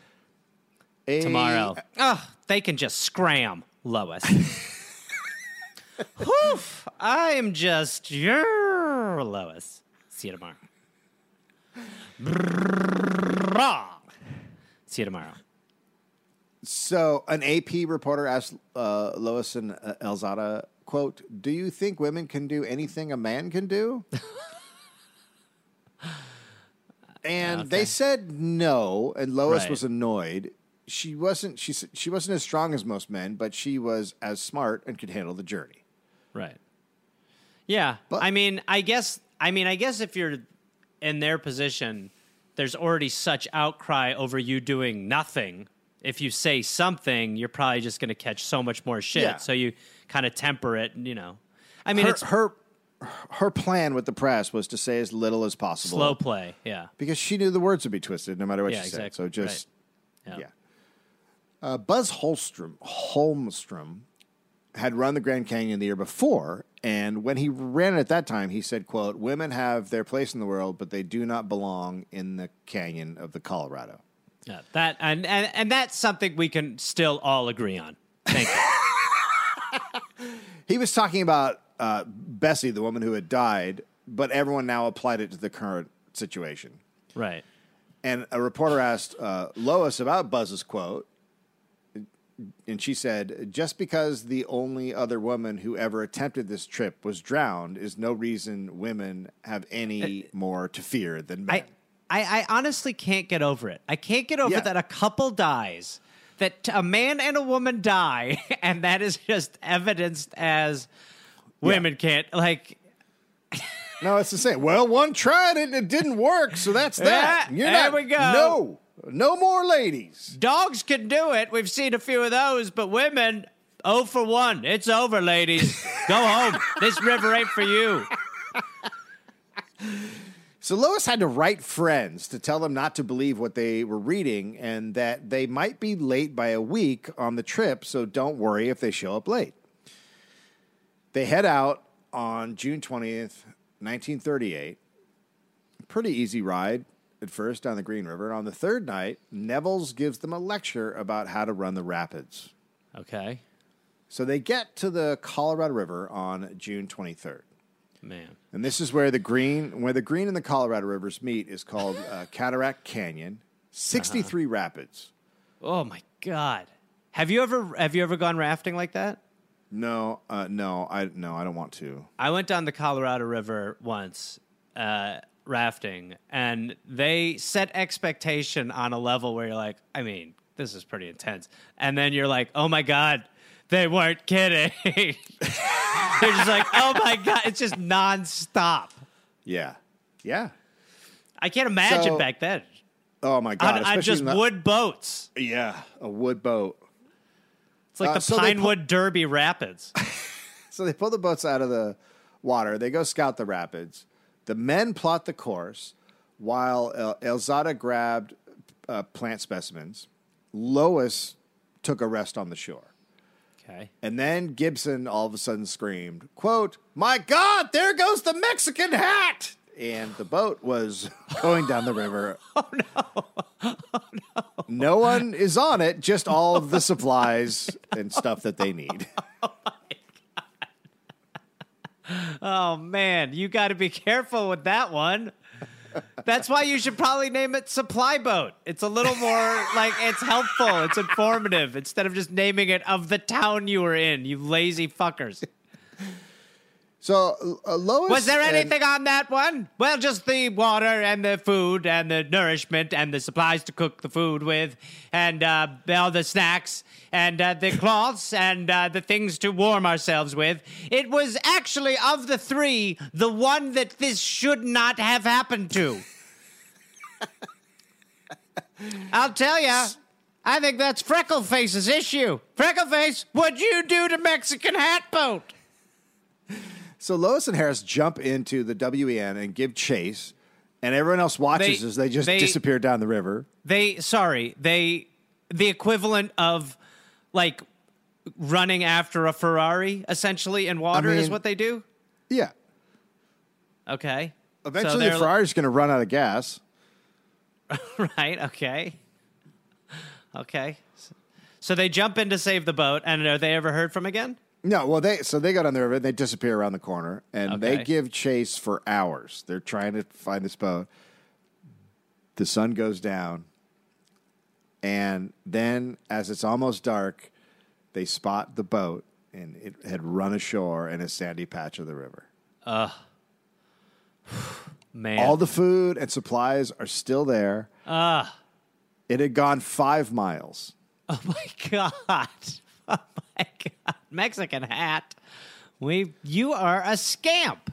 A- Tomorrow. Oh, they can just scram, Lois. (laughs) Whew, I am just your Lois. See you tomorrow. See you tomorrow. So, an AP reporter asked uh, Lois and uh, Elzada, "quote Do you think women can do anything a man can do?" (laughs) and they said no, and Lois Right. was annoyed. She wasn't. She she wasn't as strong as most men, but she was as smart and could handle the journey. Right. Yeah. But- I mean, I guess I mean, I guess if you're in their position, there's already such outcry over you doing nothing. If you say something, you're probably just going to catch so much more shit. Yeah. So you kind of temper it, you know. I mean, her, it's her her plan with the press was to say as little as possible, slow play. Yeah. because she knew the words would be twisted no matter what Yeah, she said. So just Right. yeah. Uh, Buzz Holstrom Holmstrom had run the Grand Canyon the year before, and when he ran it at that time, he said, "quote Women have their place in the world, but they do not belong in the canyon of the Colorado." Yeah, that and, and and that's something we can still all agree on. Thank you. (laughs) He was talking about uh, Bessie, the woman who had died, but everyone now applied it to the current situation. right. And a reporter asked uh, Lois about Buzz's quote, and she said, "Just because the only other woman who ever attempted this trip was drowned is no reason women have any more to fear than men." I, I I honestly can't get over it. I can't get over Yeah. that a couple dies, that a man and a woman die, (laughs) and that is just evidenced as women can't like. no, it's the same. Well, one tried it and it didn't work, so that's that. Yeah, You're there not, we go. No, no more ladies. Dogs can do it. We've seen a few of those, but women, oh for one. It's over, ladies. Go home. This river ain't for you. So Lois had to write friends to tell them not to believe what they were reading and that they might be late by a week on the trip, so don't worry if they show up late. They head out on June 20th, 1938. Pretty easy ride at first down the Green River. And on the third night, Nevills gives them a lecture about how to run the rapids. Okay, So they get to the Colorado River on June 23rd. Man. And this is where the green, where the green and the Colorado rivers meet, is called uh, Cataract Canyon, sixty-three rapids. Oh my god. Have you ever have you ever gone rafting like that? No, uh, no, I no, I don't want to. I went down the Colorado River once, uh, rafting, and they set expectation on a level where you're like, I mean, this is pretty intense. And then you're like, oh my God, they weren't kidding. (laughs) They're just like, oh my God, it's just nonstop. Yeah, yeah. I can't imagine So- back then. Oh my god! On, on just the- wood boats. Yeah, a wood boat. It's like Uh, the so pu- Pinewood Derby Rapids. (laughs) So they pull the boats out of the water. They go scout the rapids. The men plot the course while El- Elzada grabbed uh, plant specimens. Lois took a rest on the shore. Okay. And then Gibson all of a sudden screamed, quote, My God, there goes the Mexican hat. And the boat was (laughs) going down the river. (laughs) Oh no. (laughs) Oh no. No one is on it, just all of the supplies and stuff that they need. Oh my god. Oh man, you got to be careful with that one. That's why you should probably name it Supply Boat. It's a little more like it's helpful, it's informative instead of just naming it of the town you were in, you lazy fuckers. So uh, Lois Was there and- anything on that one? Well, just the water and the food and the nourishment and the supplies to cook the food with, and uh, all the snacks and uh, the cloths and uh, the things to warm ourselves with. It was actually of the three the one that this should not have happened to. (laughs) I'll tell ya. I think that's Freckleface's issue. Freckleface, what'd you do to Mexican Hat Boat? So Lois and Harris jump into the WEN and give chase, and everyone else watches They- as they just they- disappear down the river. They sorry, they the equivalent of like running after a Ferrari essentially in water is mean- what they do. Yeah. Okay. So Eventually, the they're- Ferrari's going to run out of gas. (laughs) right. Okay. Okay. So they jump in to save the boat, and are they ever heard from again? No, well, they so they go down the river and they disappear around the corner, and they give chase for hours. They're trying to find this boat. The sun goes down, and then as it's almost dark, they spot the boat, and it had run ashore in a sandy patch of the river. (sighs) Man. All the food and supplies are still there. Ah. It had gone five miles. oh my (laughs) god. My god. Mexican hat. We you are a scamp.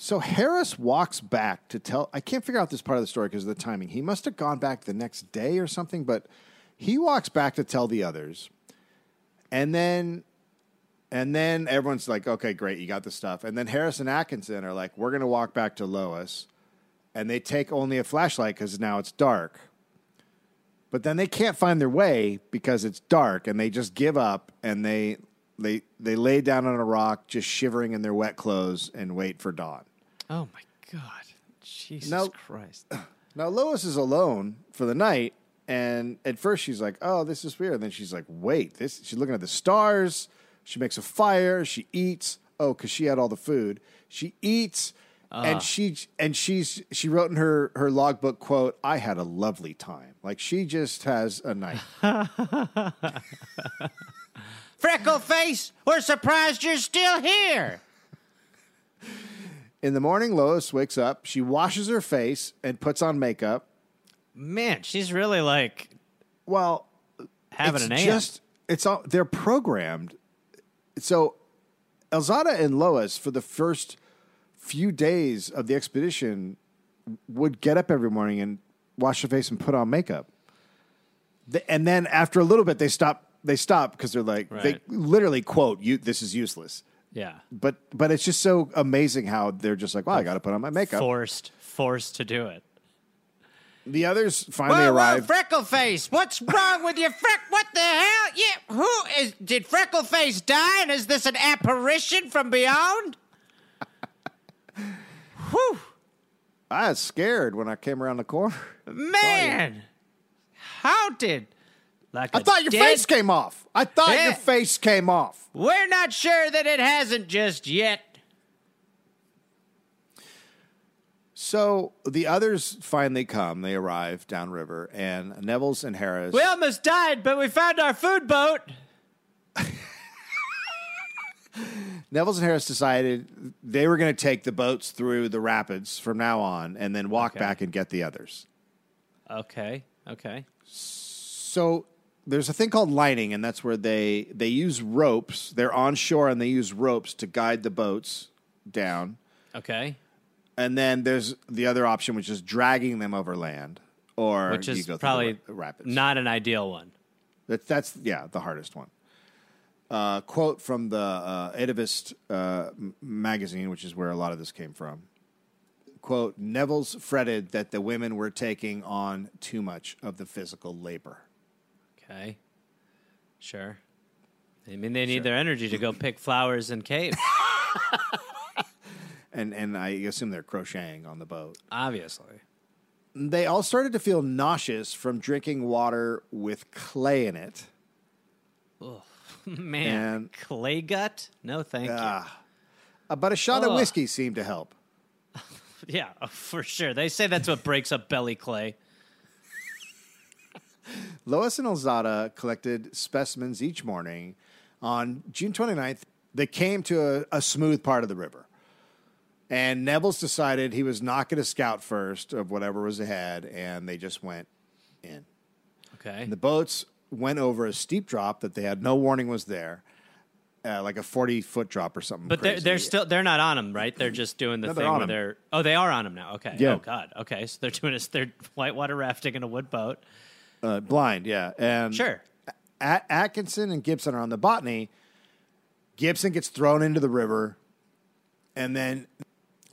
So Harris walks back to tell. I can't figure out this part of the story because of the timing. He must have gone back the next day or something, but he walks back to tell the others, and then, and then everyone's like, "Okay, great, you got the stuff." And then Harris and Atkinson are like, "We're going to walk back to Lois," and they take only a flashlight because now it's dark. But then they can't find their way because it's dark, and they just give up and they they they lay down on a rock, just shivering in their wet clothes, and wait for dawn. Oh my god. Jesus No. Christ. (clears throat) Now Lois is alone for the night, and at first she's like, "Oh, this is weird." And then she's like, "Wait, this." She's looking at the stars. She makes a fire. She eats. Oh, because she had all the food. She eats, and uh. she and she's she wrote in her her logbook quote, "I had a lovely time." Like she just has a night. (laughs) Freckle face, we're surprised you're still here. In the morning, Lois wakes up. She washes her face and puts on makeup. Man, she's really like Well, having it's an aunt. just it's all they're programmed. So Elzada and Lois for the first few days of the expedition would get up every morning and wash their face and put on makeup. The- and then after a little bit they stop they stop because they're like they literally quote you this is useless. yeah. But but it's just so amazing how they're just like, well, I got to put on my makeup. Forced, forced to do it. The others finally Whoa, whoa, arrive. Freckleface, what's wrong with your Freck? What the hell? Yeah, who is? Did Freckleface die, and is this an apparition from beyond? Whew, I was scared when I came around the corner. (laughs) man, haunted. Like I thought your dead- face came off. I thought Yeah. your face came off. We're not sure that it hasn't just yet. So the others finally come. They arrive downriver, and Nevills and Harris. We almost died, but we found our food boat. (laughs) (laughs) Nevills and Harris decided they were going to take the boats through the rapids from now on, and then walk Okay. back and get the others. Okay, okay. So there's a thing called lining, and that's where they they use ropes. They're on shore, and they use ropes to guide the boats down. Okay. And then there's the other option, which is dragging them over land, or Which you is probably the rapids. not an ideal one. That's that's yeah, the hardest one. Uh, quote from the uh, Edivist uh, magazine, which is where a lot of this came from. Quote: Nevills fretted that the women were taking on too much of the physical labor. Okay. Sure. I mean, they need their energy to go pick flowers and caves, (laughs) And and I assume they're crocheting on the boat. obviously. They all started to feel nauseous from drinking water with clay in it. (laughs) Man, And- clay gut? No, thank Uh, but a shot of whiskey seemed to help. (laughs) Yeah, oh, for sure. They say that's what breaks up belly clay. (laughs) Lois and Elzada collected specimens each morning. On June 29th, they came to a, a smooth part of the river. And Nevills decided he was not going to scout first of whatever was ahead, and they just went in. Okay. And the boats went over a steep drop that they had no warning was there, uh, like a 40 foot drop or something. But they're, they're still they're not on them, right? They're just doing the No, thing where 'em. they're oh they are on them now. Okay. Yeah. Oh God. Okay. So they're doing this. They're whitewater rafting in a wood boat. uh, blind, yeah. And Sure. At- Atkinson and Gibson are on the botany. Gibson gets thrown into the river, and then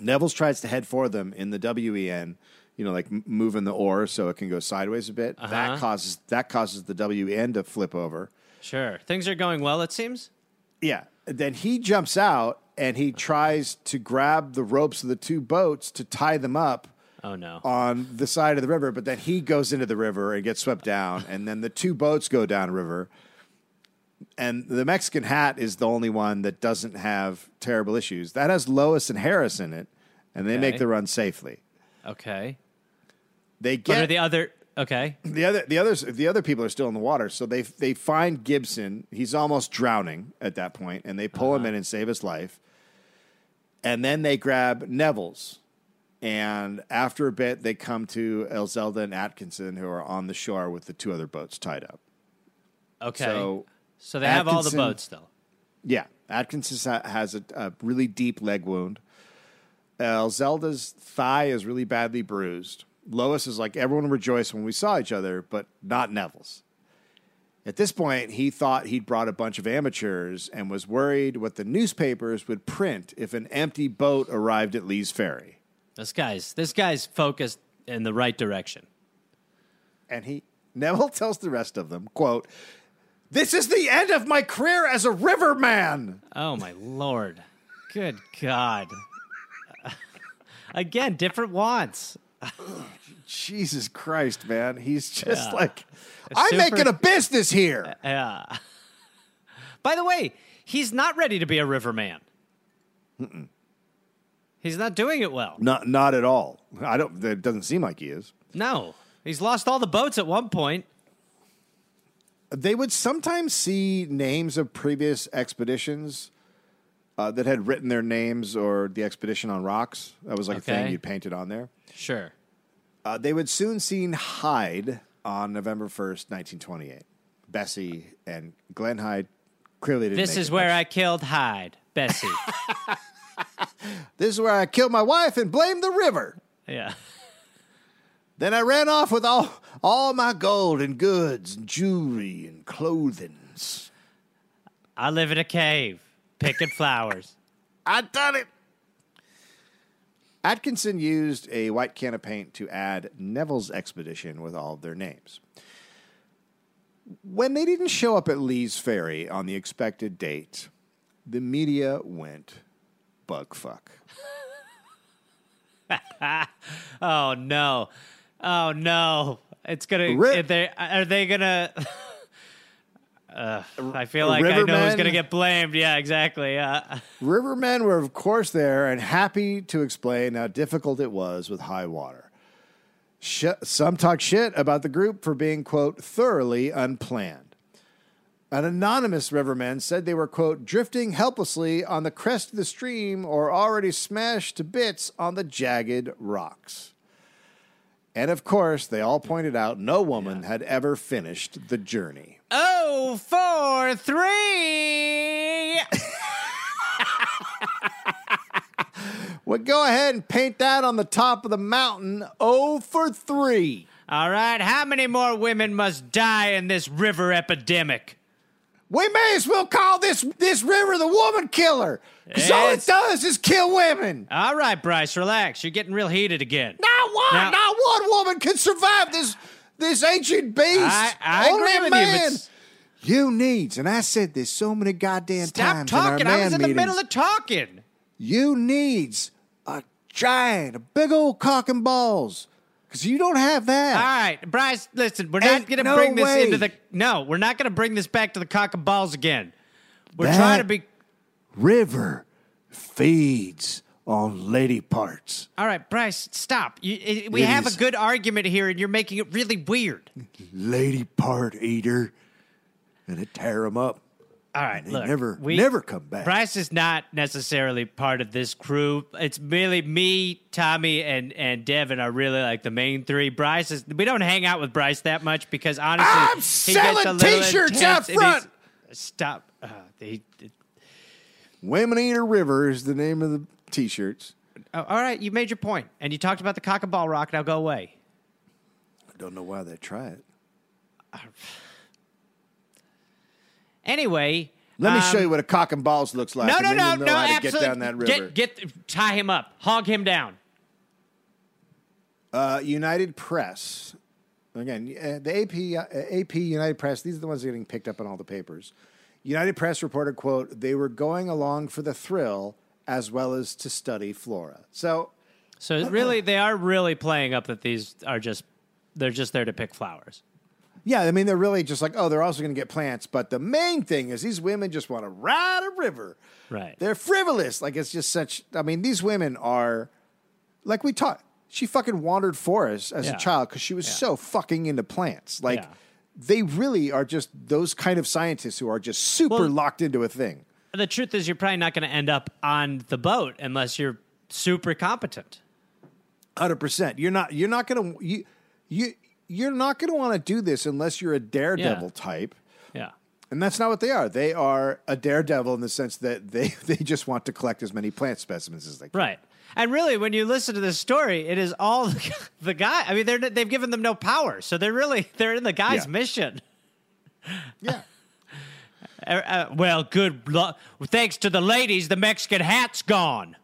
Nevills tries to head for them in the WEN. You know, like moving the oar so it can go sideways a bit. Uh-huh. That causes that causes the WEN to flip over. Sure. Things are going well. It seems. Yeah. Then he jumps out and he tries to grab the ropes of the two boats to tie them up Oh no. on the side of the river, but then he goes into the river and gets swept down, and then the two boats go down river. And the Mexican hat is the only one that doesn't have terrible issues. That has Lois and Harris in it, and they make the run safely. Okay. They What are get the other? Okay. the other the others the other people are still in the water, so they they find Gibson. He's almost drowning at that point, and they pull him uh-huh. in and save his life. And then they grab Nevills, and after a bit, they come to Elzada and Atkinson, who are on the shore with the two other boats tied up. Okay. So So they have all the boats still. yeah, Atkinson has a, a really deep leg wound. Elzada's thigh is really badly bruised. Lois is like, everyone rejoiced when we saw each other, but not Nevills. At this point, he thought he'd brought a bunch of amateurs and was worried what the newspapers would print if an empty boat arrived at Lee's Ferry. This guy's this guy's focused in the right direction. And he Neville (laughs) tells the rest of them, quote, This is the end of my career as a riverman. Oh my lord. Good God. (laughs) Again, different wants. Jesus Christ, man. He's just Yeah. like, I'm super- making a business here. (laughs) Yeah. By the way, he's not ready to be a riverman. He's not doing it well. Not, not at all. I don't. It doesn't seem like he is. No. He's lost all the boats at one point. They would sometimes see names of previous expeditions uh, that had written their names or the expedition on rocks. That was like a thing you'd painted on there. Sure. Uh, they would soon see Hyde on November first, nineteen twenty-eight. Bessie and Glenn Hyde clearly didn't. This make is it where. I killed Hyde, Bessie. (laughs) This is where I killed my wife and blamed the river. yeah. Then I ran off with all all my gold and goods and jewelry and clothings. I live in a cave picking flowers. (laughs) I done it. Atkinson used a white can of paint to add Nevills expedition with all of their names. When they didn't show up at Lee's Ferry on the expected date, the media went bug fuck. (laughs) Oh no. Oh no. It's gonna Ri- are they are they gonna (laughs) uh, I feel like I know who's gonna get blamed. Yeah, exactly. Yeah. (laughs) Rivermen were, of course, there and happy to explain how difficult it was with high water. Sh- some talk shit about the group for being, quote, thoroughly unplanned. An anonymous riverman said they were, quote, drifting helplessly on the crest of the stream or already smashed to bits on the jagged rocks. And of course, they all pointed out no woman had ever finished the journey. Oh, four, three. (laughs) Well, go ahead and paint that on the top of the mountain. Oh for three. All right, how many more women must die in this river epidemic? We may as well call this this river the woman killer. Because all it does is kill women. All right, Bryce, relax. You're getting real heated again. Not one, Now- not one woman can survive this this ancient beast. I, I Only a man. you. You needs, and I said this so many goddamn stop times talking. in our man I was in the meetings. middle of talking. you needs a giant, a big old cock and balls. Because you don't have that. All right, Bryce, listen, we're Ain't not going to no bring this way. into the. No, we're not going to bring this back to the cock and balls again. We're That- trying to be. River feeds on lady parts. All right, Bryce, stop. You, i we It have a good argument here, and you're making it really weird. lady part eater, and it tear them up. All right, They look, never, we- never come back. Bryce is not necessarily part of this crew. It's merely me, Tommy, and and Devin are really like the main three. Bryce is. We don't hang out with Bryce that much because honestly, I'm he selling gets a little t-shirts out front. Stop. Uh, he, Women Eater River is the name of the T-shirts. oh, all right, you made your point, and you talked about the cock and ball rock. Now go away. I don't know why they try it. (sighs) Anyway, Let me um, show you what a cock and balls looks like. No, no, no, no. absolutely. get down that river. Get, get, tie him up, hog him down. Uh, United Press. Again, uh, the AP, uh, AP, United Press. These are the ones that are getting picked up in all the papers. United Press reported, "quote They were going along for the thrill as well as to study flora." So, So really, they are really playing up that these are just they're just there to pick flowers. yeah, I mean, they're really just like, oh, they're also going to get plants, but the main thing is these women just want to ride a river. Right. They're frivolous. Like it's just such. I mean, these women are like we taught. She fucking wandered forests as Yeah. a child because she was Yeah. so fucking into plants. Like Yeah. they really are just those kind of scientists who are just super Well- locked into a thing. The truth is, you're probably not going to end up on the boat unless you're super competent. Hundred percent. You're not. You're not gonna. You. You. You're not gonna want to do this unless you're a daredevil Yeah. type. Yeah. And that's not what they are. They are a daredevil in the sense that they, (laughs) they just want to collect as many plant specimens as they can. Right. And really, when you listen to this story, it is all (laughs) the guy. I mean, they're they've given them no power, so they're really they're in the guy's Yeah. mission. Yeah. (laughs) Uh, uh, well, good luck. Thanks to the ladies, the Mexican hat's gone.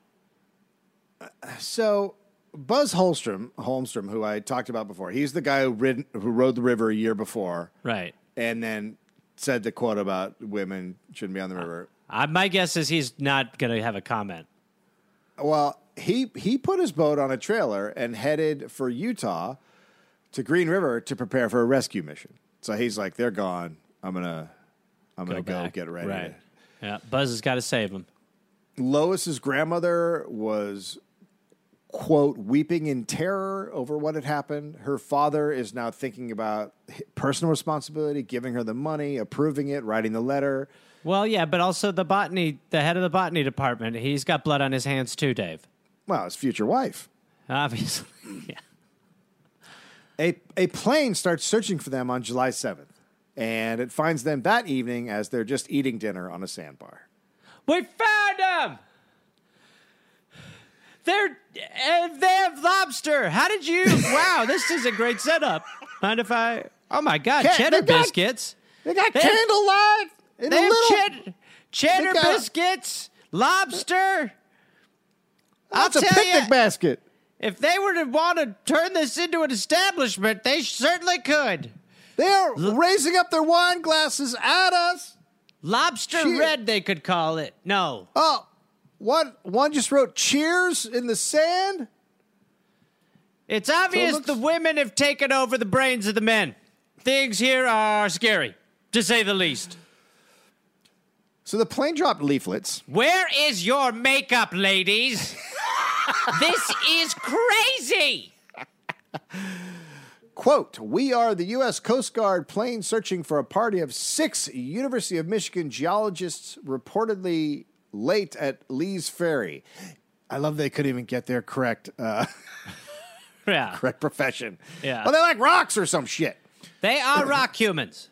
So Buzz Holstrom, Holmstrom, who I talked about before, he's the guy who, rid, who rode the river a year before, Right. and then said the quote about women shouldn't be on the river. Uh, my guess is he's not going to have a comment. Well, he he put his boat on a trailer and headed for Utah to Green River to prepare for a rescue mission. So he's like, "They're gone. I'm gonna, I'm gonna go back. get ready." Right. Yeah. Buzz has got to save him. Lois's grandmother was quote weeping in terror over what had happened. Her father is now thinking about personal responsibility, giving her the money, approving it, writing the letter. Well, yeah, but also the botany, the head of the botany department, he's got blood on his hands too, Dave. Well, his future wife. Obviously. (laughs) yeah. A a plane starts searching for them on July 7th, and it finds them that evening as they're just eating dinner on a sandbar. We found them. They're uh, they have lobster. How did you? (laughs) wow, this is a great setup. Mind if I? Oh my God, Cat- cheddar they got- biscuits. They got They candlelight and They a have little. ched- cheddar got- biscuits, lobster. That's I'll a tell picnic ya- basket. If they were to want to turn this into an establishment, they certainly could. They are raising up their wine glasses at us. Lobster Cheer- red, they could call it. No, Oh, one one just wrote "Cheers" in the sand. It's obvious looks- the women have taken over the brains of the men. Things here are scary, to say the least. So the plane dropped leaflets. Where is your makeup, ladies? (laughs) this is crazy. (laughs) Quote, we are the U.S. Coast Guard plane searching for a party of six University of Michigan geologists reportedly late at Lee's Ferry. I love they couldn't even get their correct uh, (laughs) Yeah. correct profession. Yeah. Well, they like rocks or some shit. They are rock humans.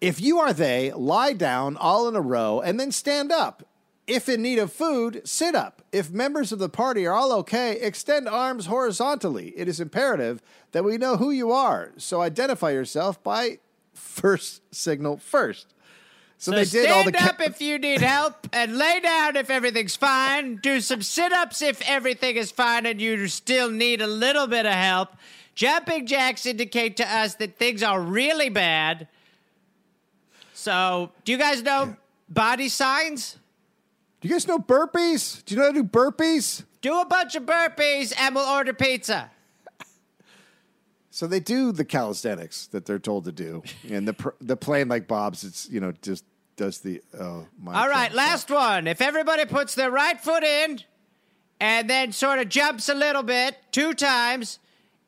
If you are they, lie down all in a row and then stand up. If in need of food, sit up. If members of the party are all okay, extend arms horizontally. It is imperative that we know who you are, so identify yourself by first signal first. So, So they did all the stand up if you need help, and lay down if everything's fine. Do some sit-ups if everything is fine and you still need a little bit of help. Jumping jacks indicate to us that things are really bad. So, do you guys know body signs? Do you guys know burpees? Do you know how to do burpees? Do a bunch of burpees and we'll order pizza. So they do the calisthenics that they're told to do, and the pr- the plane like Bob's. It's you know just does the oh my. All right, God. last one. If everybody puts their right foot in and then sort of jumps a little bit two times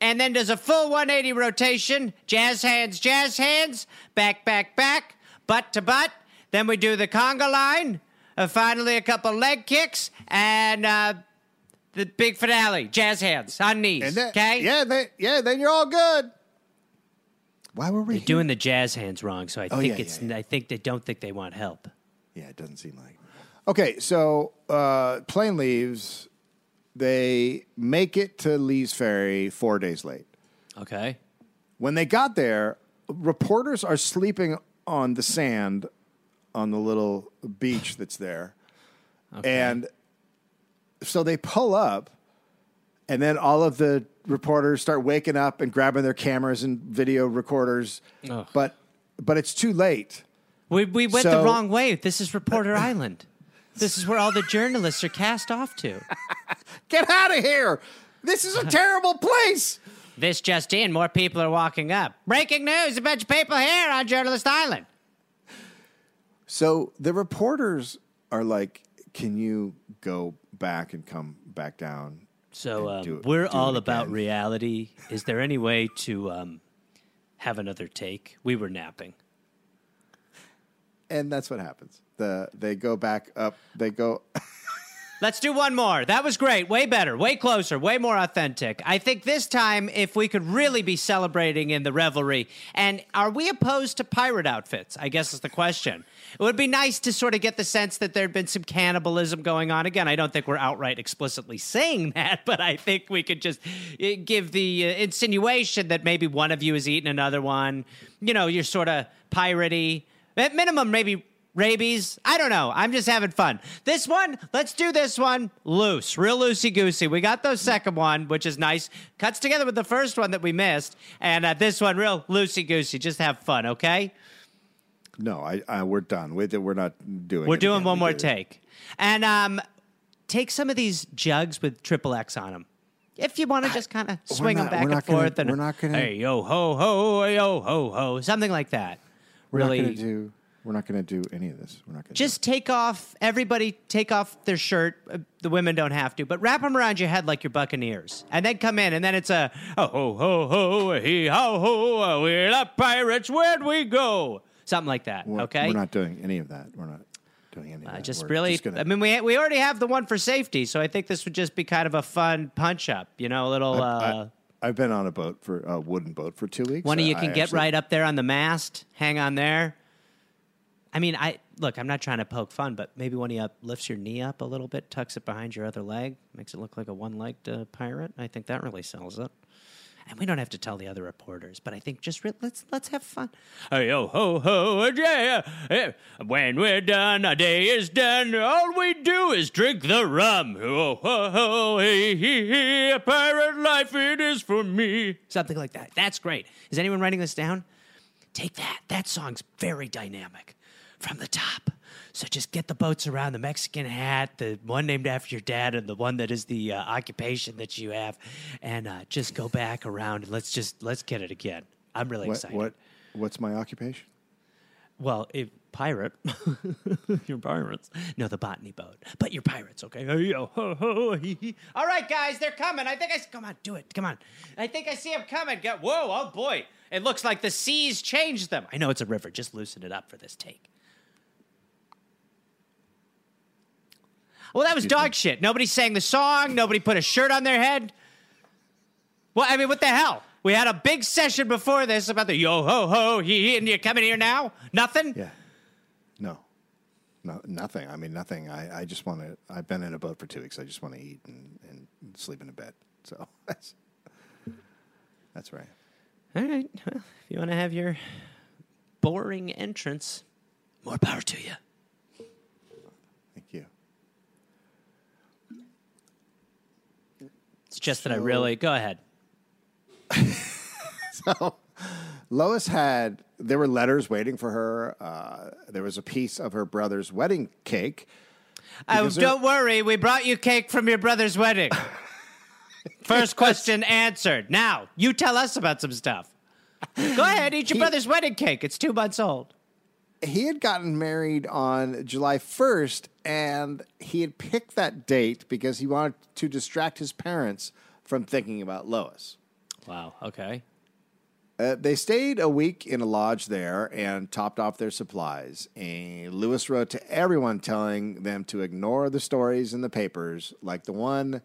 and then does a full 180 rotation, jazz hands, jazz hands, back, back, back, butt to butt, Then we do the conga line. Uh, finally, a couple leg kicks and uh, the big finale: jazz hands on knees. And okay. Yeah, then, yeah, then you're all good. Why were we They're doing the jazz hands wrong, so I Oh, think yeah, it's. yeah, yeah. I think they don't think they want help. Yeah, it doesn't seem like. Okay, so uh, plane leaves. They make it to Lee's Ferry four days late. Okay. When they got there, reporters are sleeping on the sand on the little beach that's there. And so they pull up, and then all of the reporters start waking up and grabbing their cameras and video recorders. Ugh. But but it's too late. We we went the wrong way. This is Reporter (laughs) Island. This is where all the journalists are cast off to. (laughs) Get out of here! This is a (laughs) terrible place. This just in, more people are walking up. Breaking news, a bunch of people here on Journalist Island. So the reporters are like, "Can you go back and come back down?" So um, it- we're all about reality. Is there any way to um, have another take? We were napping. And that's what happens. The they go back up. They go. (laughs) Let's do one more. That was great. Way better, way closer, way more authentic. I think this time, if we could really be celebrating in the revelry, and are we opposed to pirate outfits? I guess is the question. It would be nice to sort of get the sense that there'd been some cannibalism going on. Again, I don't think we're outright explicitly saying (laughs) that, but I think we could just uh, give the uh, insinuation that maybe one of you is eating another one. You know, you're sort of piratey. At minimum, maybe rabies. I don't know. I'm just having fun. This one, let's do this one loose, real loosey goosey. We got the second one, which is nice. Cuts together with the first one that we missed, and uh, this one, real loosey goosey. Just have fun, okay? No, I, I we're done. We're, we're not doing. We're it doing one more take, and um, take some of these jugs with triple X on them. If you want to just kind of swing not- them back and gonna- forth, and we're not gonna- hey yo ho ho hey, yo ho ho something like that. We're really, not to do. We're not going to do any of this. We're not going to just take off everybody take off their shirt Uh, the women don't have to but wrap them around your head like your buccaneers and then come in and then it's a ho ho ho ho hee ho ho we're the pirates where'd we go something like that We're, okay We're not doing any of that. We're not doing any of I that. just We're really gonna- i mean we, we already have the one for safety so i think this would just be kind of a fun punch up you know a little uh, I, have been on a boat for a wooden boat for two weeks. one of you I can get actually- right up there on the mast hang on there I mean, I look. I'm not trying to poke fun, but maybe one of you lifts your knee up a little bit, tucks it behind your other leg, makes it look like a one-legged uh, pirate. I think that really sells it. And we don't have to tell the other reporters, but I think just re- let's let's have fun. Hey yo ho ho yeah, yeah. When we're done, our day is done. All we do is drink the rum. Ho ho ho hey, hey, hey, a pirate life it is for me. Something like that. That's great. Is anyone writing this down? Take that. That song's very dynamic from the top. So just get the boats around the Mexican hat, the one named after your dad, and the one that is the uh, occupation that you have, and uh, just go back around and let's just let's get it again. I'm really What, excited. what? What's my occupation? Well, if pirate, (laughs) you're pirates. No, the botany boat, but you're pirates, okay? All right, guys, they're coming. I think I come on, do it. Come on. I think I see them coming. Go, whoa, oh boy! It looks like the seas changed them. I know it's a river. Just loosen it up for this take. Well, that was dog shit. Nobody sang the song. Nobody put a shirt on their head. Well, I mean, what the hell? We had a big session before this about the yo ho ho he, hee, and you're coming here now? Nothing? Yeah. No. No, nothing. I mean, nothing. I, I just want to. I've been in a boat for two weeks. I just want to eat and, and sleep in a bed. So (laughs) that's that's right. All right. Well, if you want to have your boring entrance, more power to you. Thank you. It's just that I really go ahead. (laughs) So Lois had there were letters waiting for her. Uh, there was a piece of her brother's wedding cake. Oh, don't worry. We brought you cake from your brother's wedding. (laughs) First question answered. Now, you tell us about some stuff. Go ahead, eat your He- brother's wedding cake. It's two months old. He had gotten married on July 1st, and he had picked that date because he wanted to distract his parents from thinking about Lois. Wow. Okay. Uh, they stayed a week in a lodge there and topped off their supplies. And Lois wrote to everyone telling them to ignore the stories in the papers, like the one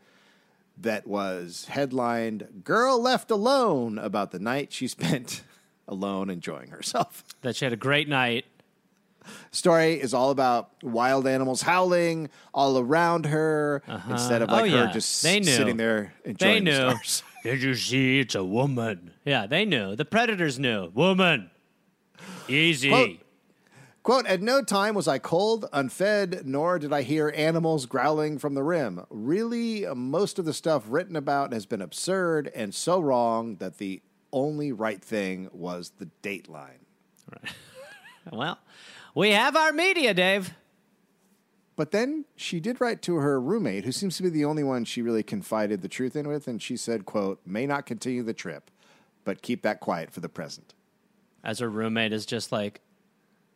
that was headlined Girl Left Alone about the night she (laughs) spent alone enjoying herself. That she had a great night. Story is all about wild animals howling all around her uh-huh. instead of Oh, like her yeah. just They knew. sitting there They enjoying the knew. stars. (laughs) Did you see? It's a woman. Yeah, they knew. The predators knew. Woman. Easy. Quote, Quote, at no time was I cold, unfed, nor did I hear animals growling from the rim. Really, most of the stuff written about has been absurd and so wrong that the only right thing was the dateline. (laughs) Well, we have our media, Dave. But then she did write to her roommate, who seems to be the only one she really confided the truth in with, and she said, quote, may not continue the trip, but keep that quiet for the present. As her roommate is just like,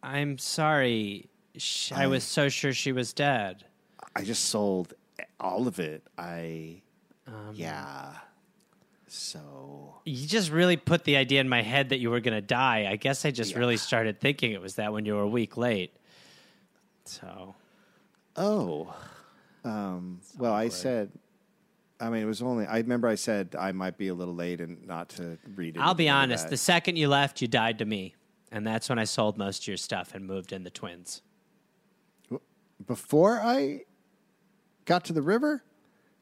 I'm sorry. Sh- I was so sure she was dead. I just sold all of it. I, um, yeah. So You just really put the idea in my head that you were going to die. I guess I just really started thinking it was that when you were a week late. So, Oh, um, well, I said. I mean, it was only. I remember I said I might be a little late and not to read it. I'll be honest. The second you left, you died to me. And that's when I sold most of your stuff and moved in the twins. before I got to the river.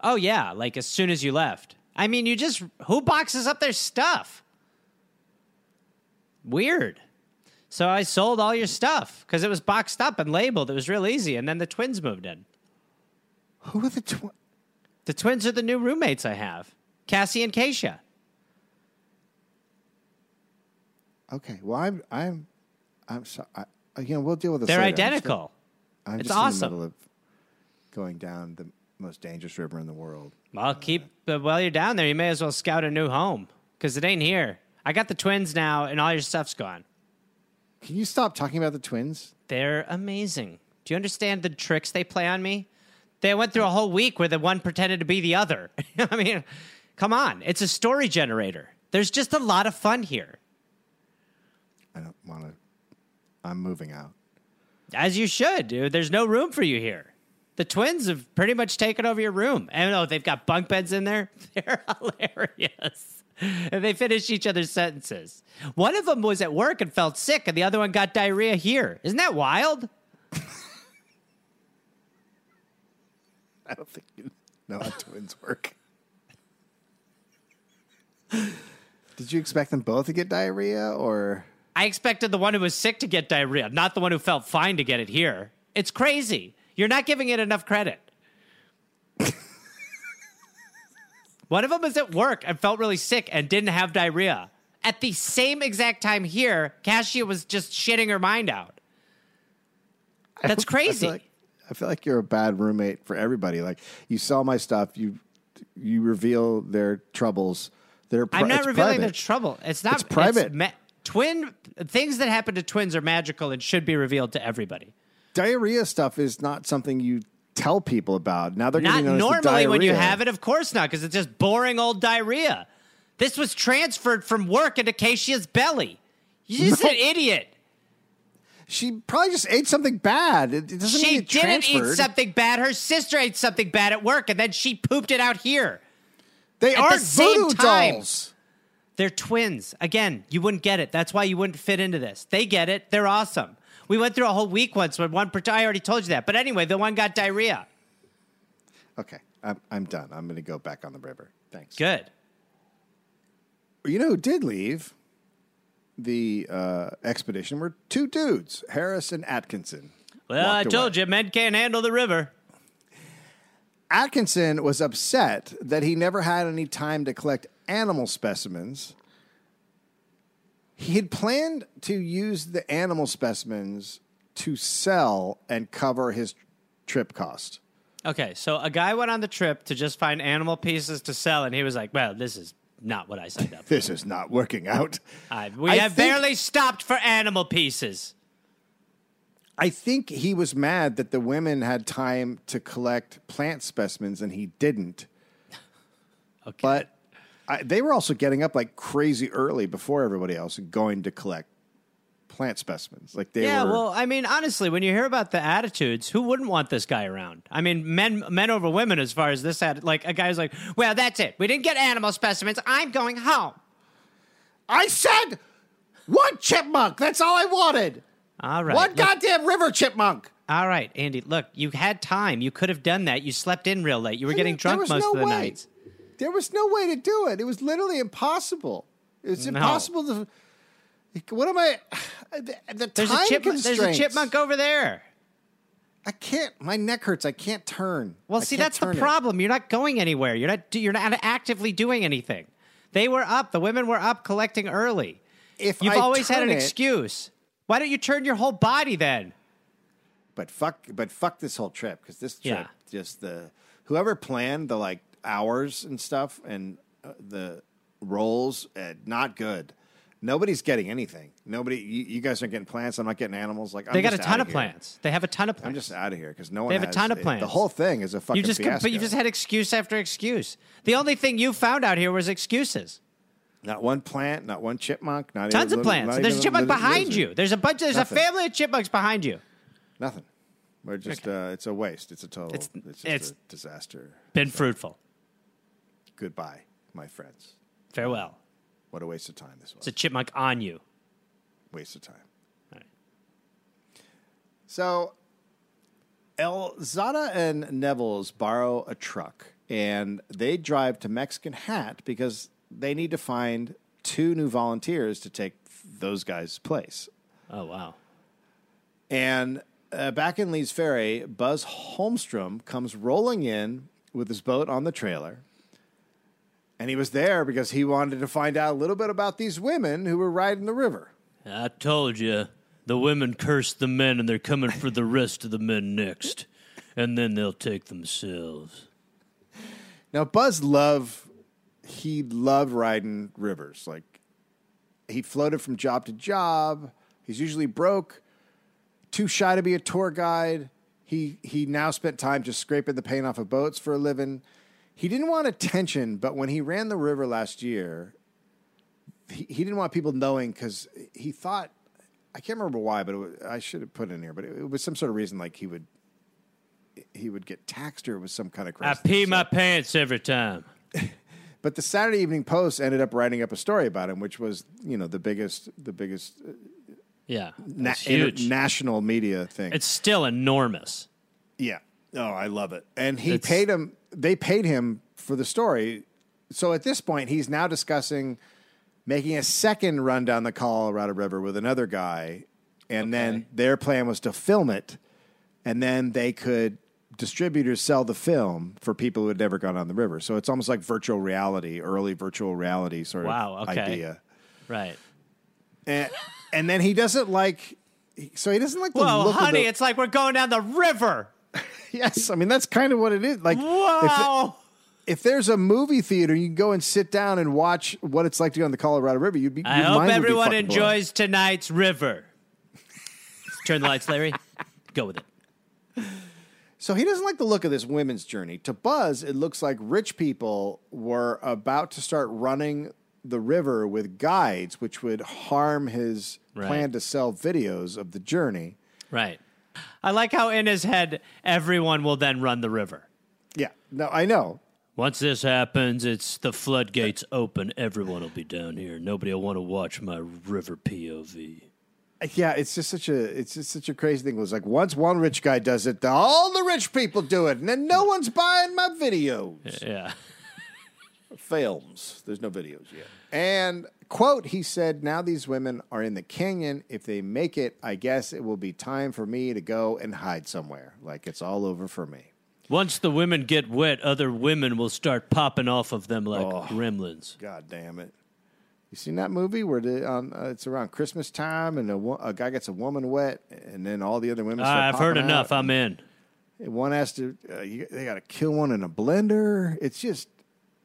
Oh, yeah. Like as soon as you left. I mean, you just, who boxes up their stuff? Weird. So I sold all your stuff because it was boxed up and labeled. It was real easy. And then the twins moved in. Who are the twins? The twins are the new roommates I have Cassie and Keisha. Okay, well, I'm I'm I'm sorry. I, you know, we'll deal with this. They're later. I'm just identical. I'm It's just awesome. in the middle of going down the most dangerous river in the world. Well, keep uh, while you're down there. You may as well scout a new home because it ain't here. I got the twins now, and all your stuff's gone. Can you stop talking about the twins? They're amazing. Do you understand the tricks they play on me? They went through a whole week where the one pretended to be the other. (laughs) I mean, come on, it's a story generator. There's just a lot of fun here, I don't want to. I'm moving out. as you should, dude. There's no room for you here. The twins have pretty much taken over your room. And oh, they've got bunk beds in there. (laughs) They're hilarious. And they finish each other's sentences. One of them was at work and felt sick, and the other one got diarrhea here. Isn't that wild? (laughs) I don't think you know how twins work. Did you expect them both to get diarrhea, or I expected the one who was sick to get diarrhea, not the one who felt fine to get it here. It's crazy. You're not giving it enough credit. one of them was at work and felt really sick and didn't have diarrhea. At the same exact time here, Cassia was just shitting her mind out. That's I crazy. feel, like, I feel like you're a bad roommate for everybody. Like you sell my stuff, you you reveal their troubles. They're pri- I'm not revealing private. their trouble. It's not It's private. ma- twin things that happen to twins are magical and should be revealed to everybody. Diarrhea stuff is not something you tell people about. Now they're Not normally when you have it, of course not, because it's just boring old diarrhea. This was transferred from work into Acacia's belly. You're just No. an idiot. She probably just ate something bad. It, doesn't She mean it didn't eat something bad. Her sister ate something bad at work, and then she pooped it out here. They at aren't same voodoo time. dolls. They're twins. Again, you wouldn't get it. That's why you wouldn't fit into this. They get it. They're awesome. We went through a whole week once when one. I already told you that. But anyway, the one got diarrhea. Okay, I'm, I'm done. I'm going to go back on the river. Thanks. Good. You know who did leave the uh, expedition were two dudes, Harris and Atkinson. Well, I told away. you, men can't handle the river. Atkinson was upset that he never had any time to collect animal specimens. He had planned to use the animal specimens to sell and cover his trip cost. Okay, so a guy went on the trip to just find animal pieces to sell, and he was like, "Well, this is not what I signed up (laughs) for. This is not working out. I, we I have think- barely stopped for animal pieces." I think he was mad that the women had time to collect plant specimens and he didn't. (laughs) Okay. But I, they were also getting up like crazy early before everybody else and going to collect plant specimens. Like they Yeah, were. well, I mean, honestly, when you hear about the attitudes, who wouldn't want this guy around? I mean, men men over women as far as this had like a guy's like, "Well, that's it. We didn't get animal specimens. I'm going home." I said one chipmunk. That's all I wanted. All right. one look- goddamn river chipmunk. all right, Andy, look, you had time. You could have done that. You slept in real late. You were getting drunk most no of the way. nights. There was no way to do it. It was literally impossible. It's No. impossible to. What am I? (sighs) The, the There's time a chipmunk. There's a chipmunk over there. I can't. My neck hurts. I can't turn. Well, I see, that's the turn it. problem. You're not going anywhere. You're not. You're not actively doing anything. They were up. The women were up collecting early. If You've I always had an it- excuse. Why don't you turn your whole body then? But fuck. But fuck this whole trip because this trip Yeah. just the whoever planned the like hours and stuff and uh, the rolls uh, not good. Nobody's getting anything. Nobody. You, you guys aren't getting plants. I'm not getting animals. Like I'm They got a ton of plants. They have a ton of plants. I'm just out of here because no one. They have a ton of it- plans. The whole thing is a fucking you just, fiasco. but you just had excuse after excuse. The only thing you found out here was excuses. not one plant, not one chipmunk, not Tons of little- plants. There's a chipmunk little behind lizard. you. There's a bunch. There's Nothing. a family of chipmunks behind you. Nothing. We're just. Uh, it's a waste. It's a total. It's- It's, just it's- a disaster. Been fruitful. Goodbye, my friends. Farewell. What a waste of time this was. It's a chipmunk on you. waste of time. All right. So, Elzada and Nevills borrow a truck and they drive to Mexican Hat because they need to find two new volunteers to take those guys' place. Oh wow. And uh, back in Lee's Ferry, Buzz Holmstrom comes rolling in with his boat on the trailer. And he was there because he wanted to find out a little bit about these women who were riding the river. I told you. The women cursed the men, and they're coming for the rest of the men next, and then they'll take themselves. Now, Buzz loved, he loved riding rivers. Like, he floated from job to job. He's usually broke, too shy to be a tour guide. He, he now spent time just scraping the paint off of boats for a living. He didn't want attention, but when he ran the river last year, he, he didn't want people knowing because he thought, I can't remember why, but it was, I should have put it in here, but it, it was some sort of reason like he would he would get taxed or it was some kind of I crazy. pee my pants every time. (laughs) But the Saturday Evening Post ended up writing up a story about him, which was you know the biggest the biggest uh, Yeah, na- huge. national media thing. it's still enormous. yeah. Oh, I love it. And he It's- paid him. They paid him for the story. So at this point, he's now discussing making a second run down the Colorado River with another guy, and then their plan was to film it, and then they could distributors sell the film for people who had never gone on the river. So it's almost like virtual reality, early virtual reality sort Wow, of okay. idea. Right. And, and then he doesn't like. So he doesn't like the Whoa, look honey, the, it's like we're going down the river. (laughs) Yes, I mean that's kind of what it is. Like, if, Whoa. if there's a movie theater, you can go and sit down and watch what it's like to go on the Colorado River. You'd be. I hope mind would be everyone fucking blown. enjoys tonight's river. Turn the lights, Larry. Go with it. So he doesn't like the look of this women's journey. To Buzz, it looks like rich people were about to start running the river with guides, which would harm his Right. plan to sell videos of the journey. Right. I like how in his head everyone will then run the river. Yeah, no, I know. Once this happens, it's the floodgates open. Everyone will be down here. Nobody will want to watch my river POV. Yeah, it's just such a it's just such a crazy thing. It was like once one rich guy does it, all the rich people do it, and then no one's buying my videos. Yeah. films. There's no videos yet. And quote, he said, "Now these women are in the canyon. If they make it, I guess it will be time for me to go and hide somewhere. Like it's all over for me." Once the women get wet, other women will start popping off of them like Oh. gremlins. God damn it! You seen that movie where the, um, uh, it's around Christmas time and a, a guy gets a woman wet, and then all the other women. Start I've heard enough. out, I'm in. One has to. Uh, you, they got to kill one in a blender. It's just.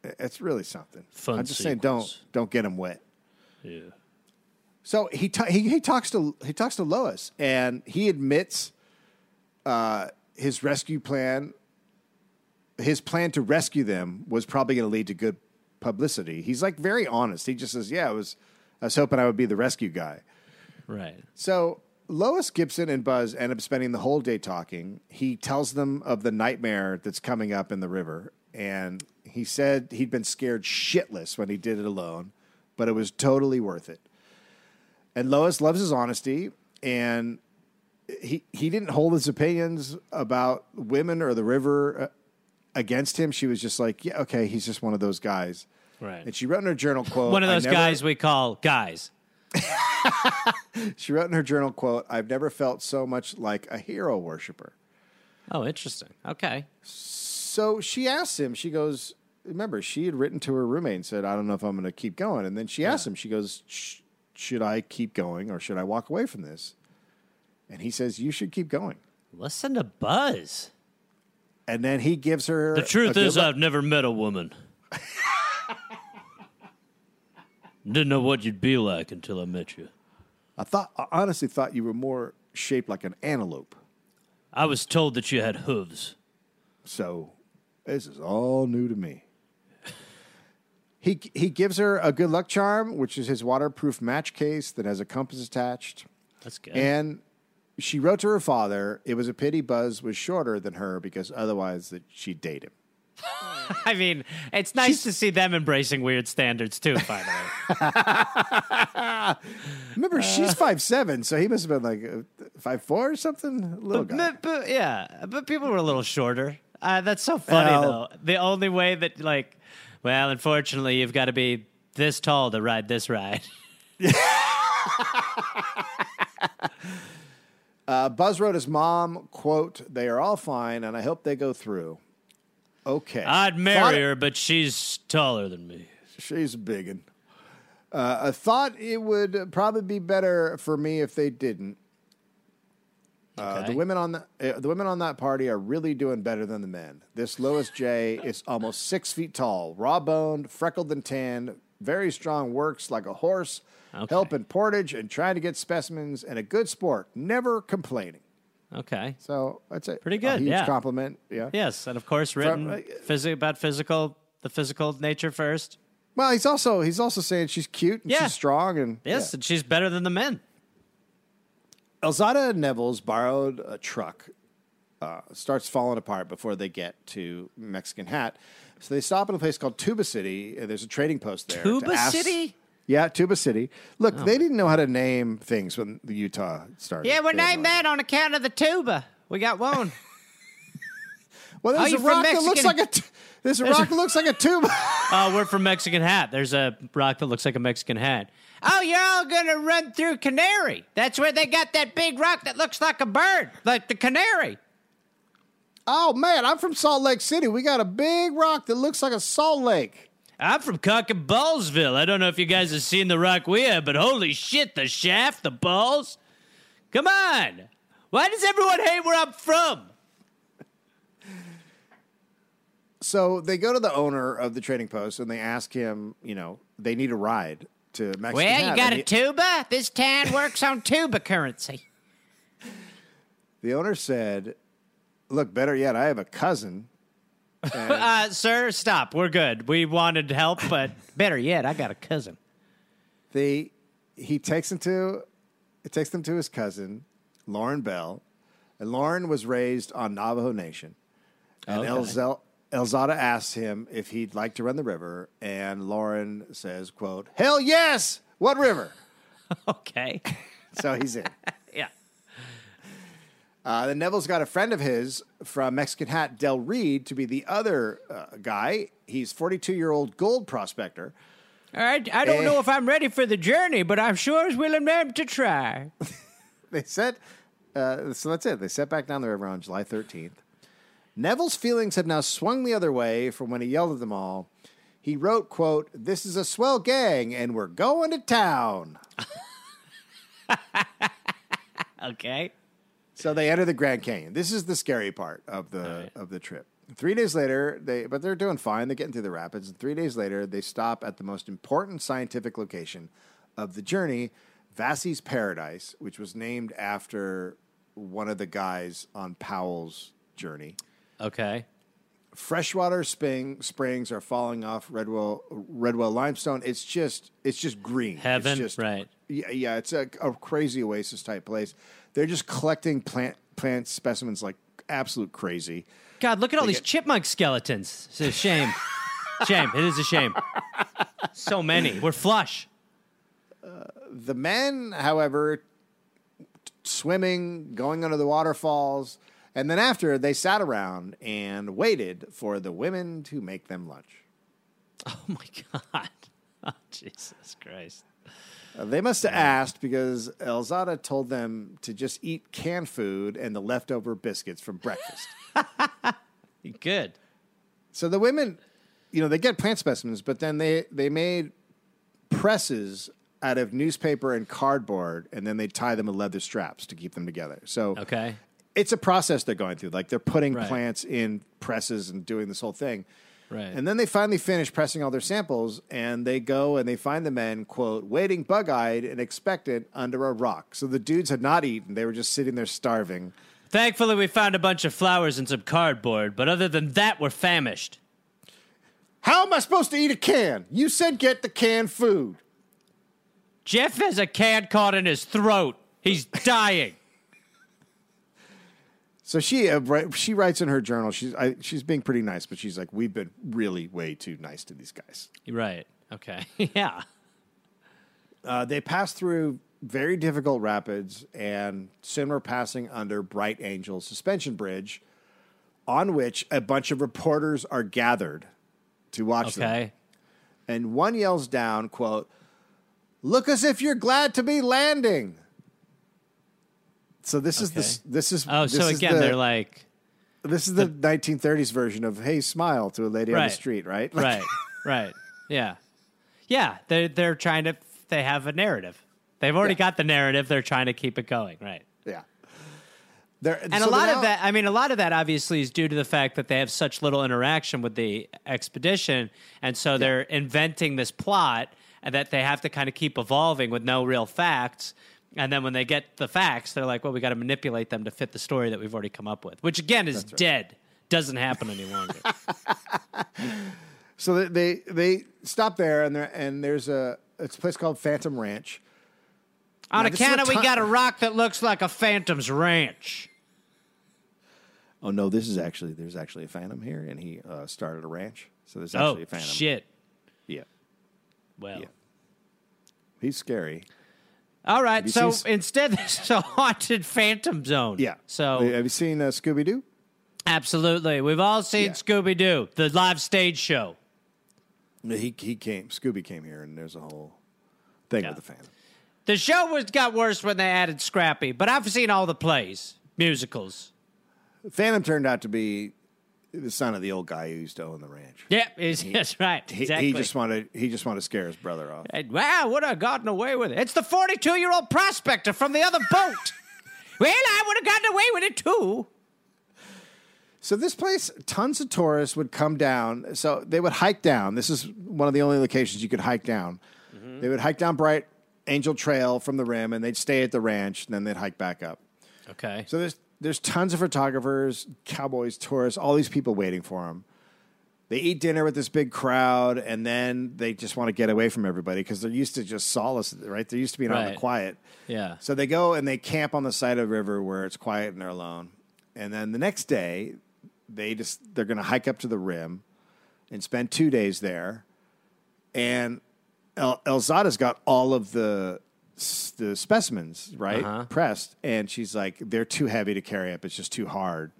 It's really something. Fun I'm just saying, don't don't get them wet. Yeah. So he, ta- he he talks to he talks to Lois, and he admits uh, his rescue plan. His plan to rescue them was probably going to lead to good publicity. He's like very honest. He just says, "Yeah, I was, I was hoping I would be the rescue guy." Right. So Lois Gibson and Buzz end up spending the whole day talking. He tells them of the nightmare that's coming up in the river, and he said he'd been scared shitless when he did it alone, but it was totally worth it. And Lois loves his honesty, and he he didn't hold his opinions about women or the river uh, against him. She was just like, yeah, okay, he's just one of those guys. Right. And she wrote in her journal quote, One of those never- guys we call guys. (laughs) She wrote in her journal quote, "I've never felt so much like a hero worshiper." Oh, interesting. Okay. So she asks him. She goes, "Remember, she had written to her roommate and said, I don't know if I'm going to keep going." And then she asked him. She goes, "Should I keep going or should I walk away from this?" And he says, "You should keep going." Listen to Buzz. And then he gives her The truth is, look- I've never met a woman. (laughs) Didn't know what you'd be like until I met you. I thought, I honestly thought you were more shaped like an antelope. I was told that you had hooves. So this is all new to me. He he gives her a good luck charm, which is his waterproof match case that has a compass attached. That's good. And she wrote to her father, it was a pity Buzz was shorter than her because otherwise that she'd date him. (laughs) I mean, it's nice to see them embracing weird standards too. By the way, (laughs) Remember, she's five seven, so he must have been like uh, five four or something. A Little guy. but, but- yeah, but people were a little shorter. Uh, that's so funny Well- though. The only way that like, well, unfortunately, you've got to be this tall to ride this ride. (laughs) Uh, Buzz wrote his mom, "quote They are all fine, and I hope they go through." Okay, I'd marry Thought- her, but she's taller than me. She's a big. Uh, I thought it would probably be better for me if they didn't. Uh, the women on the uh, the women on that party are really doing better than the men. This Lois J is almost six feet tall, raw boned, freckled and tanned, very strong, works like a horse, Okay. helping portage and trying to get specimens, and a good sport, never complaining. Okay. So that's it. Pretty A good, huge yeah. compliment. Yeah. Yes, and of course, written uh, physi- about physical, the physical nature first. Well, he's also he's also saying she's cute and Yeah. she's strong and Yes, yeah. and she's better than the men. Elzada and Nevills borrowed a truck. Uh, starts falling apart before they get to Mexican Hat. So they stop at a place called Tuba City. and There's a trading post there. Tuba ask- City? Yeah, Tuba City. Look, they didn't know how to name things when the Utah started. Yeah, we They didn't named that on account of the tuba. We got one. (laughs) (laughs) Well, there's Oh, a you from rock that looks like a. T- there's a rock that looks like a tuba. (laughs) Oh, we're from Mexican Hat. There's a rock that looks like a Mexican hat. Oh, you're all gonna run through Canary. That's where they got that big rock that looks like a bird, like the canary. oh man, I'm from Salt Lake City. We got a big rock that looks like a salt lake. I'm from Cock and Ballsville. I don't know if you guys have seen the rock we have, but holy shit, the shaft, the balls. Come on. Why does everyone hate where I'm from? So they go to the owner of the trading post and they ask him, you know, they need a ride to Mexican Well, Hat. you And got a he- tuba? This town works on tuba currency. (laughs) The owner said, "Look, better yet, I have a cousin." (laughs) Uh, sir, stop. We're good. We wanted help, but better yet, I got a cousin. they he takes them to it takes them to his cousin, Lorin Bell, and Lorin was raised on Navajo Nation. And Okay. Elzel, Elzada asks him if he'd like to run the river, and Lorin says, "quote Hell yes! What river?" (laughs) Okay. so he's in. (laughs) yeah. Uh, then Nevills got a friend of his from Mexican Hat, Del Reed, to be the other uh, guy. He's 42 year old gold prospector. All right. I don't Eh. know if I'm ready for the journey, but I'm sure as willing man to try. (laughs) They set, uh, so that's it. They set back down the river on July 13th. Nevills' feelings have now swung the other way from when he yelled at them all. He wrote, quote, This is a swell gang and we're going to town. (laughs) Okay. So they enter the Grand Canyon. This is the scary part of the of the trip. Three days later, they but they're doing fine. They're getting through the rapids. And three days later, they stop at the most important scientific location of the journey, Vasey's Paradise, which was named after one of the guys on Powell's journey. Okay. freshwater spring springs are falling off Redwall Redwall limestone. It's just it's just green. It's Heaven, just- right. Yeah, yeah. It's a, a crazy oasis type place. They're just collecting plant plant specimens like absolute crazy. God, look at all these get- chipmunk skeletons. It's a shame. (laughs) shame. It is a shame. So many. We're flush. Uh, the men, however, t- swimming, going under the waterfalls, and then after they sat around and waited for the women to make them lunch. (laughs) Oh my God. Oh, (laughs) Jesus Christ. Uh, They must have asked because Elzada told them to just eat canned food and the leftover biscuits from breakfast. (laughs) Good. so the women, you know, they get plant specimens, but then they, they made presses out of newspaper and cardboard, and then they tie them with leather straps to keep them together. So Okay. It's a process they're going through. Like they're putting Right. plants in presses and doing this whole thing. Right. And then they finally finish pressing all their samples, and they go and they find the men, quote, waiting bug eyed and expectant under a rock. So the dudes had not eaten. They were just sitting there starving. Thankfully, we found a bunch of flowers and some cardboard, but other than that, we're famished. How am I supposed to eat a can? You said get the canned food. Jeff has a can caught in his throat. He's dying. So she uh, she writes in her journal. She's I, she's being pretty nice, but she's like, we've been really way too nice to these guys. right. Okay. (laughs) yeah. Uh, they pass through very difficult rapids, and soon we're passing under Bright Angel Suspension Bridge, on which a bunch of reporters are gathered to watch them. And one yells down, "quote Look as if you're glad to be landing." So this is the this is Oh, this so is again, the, they're like, this is the 1930s version of "Hey, smile" to a lady on the street, right? (laughs) Like, right, right. Yeah. Yeah. They're, they're trying to, they have a narrative. They've already Yeah. got the narrative. They're trying to keep it going. Right. yeah. They're, And so a lot of that, I mean, a lot of that obviously is due to the fact that they have such little interaction with the expedition. And so they're inventing this plot and that they have to kind of keep evolving with no real facts. And then when they get the facts, they're like, well, we got to manipulate them to fit the story that we've already come up with, which again is dead. Doesn't happen any longer. (laughs) So they they, they stop there, and there and there's a it's a place called Phantom Ranch. On Now, account a of we got a rock that looks like a phantom's ranch. Oh no, this is actually there's actually a Phantom here, and he uh, started a ranch. So there's Oh, actually a Phantom. shit. Yeah, Well. Yeah. he's scary. All right, so seen- instead, (laughs) there's a haunted phantom zone. Yeah. So have you seen uh, Scooby Doo? Absolutely. We've all seen Yeah. Scooby Doo, the live stage show. He he came. Scooby came here, and there's a whole thing Yeah. with the Phantom. The show was got worse when they added Scrappy, but I've seen all the plays, musicals. Phantom turned out to be the son of the old guy who used to own the ranch. Yep, is, (laughs) that's right. He, exactly. he just wanted he just wanted to scare his brother off. And, wow, would have gotten away with it. It's the 42 year old prospector from the other boat. (laughs) well, I would have gotten away with it too. So this place, tons of tourists would come down. So they would hike down. This is one of the only locations you could hike down. Mm-hmm. They would hike down Bright Angel Trail from the rim, and they'd stay at the ranch, and then they'd hike back up. Okay. So there's there's tons of photographers, cowboys, tourists, all these people waiting for them. They eat dinner with this big crowd, and then they just want to get away from everybody because they're used to just solace, right? They're used to being in the Right. quiet. Yeah. So they go and they camp on the side of the river where it's quiet and they're alone. And then the next day, they just they're going to hike up to the rim and spend two days there. And El, Elzada's got all of the the specimens right Uh-huh. pressed, and she's like, they're too heavy to carry up. It's just too hard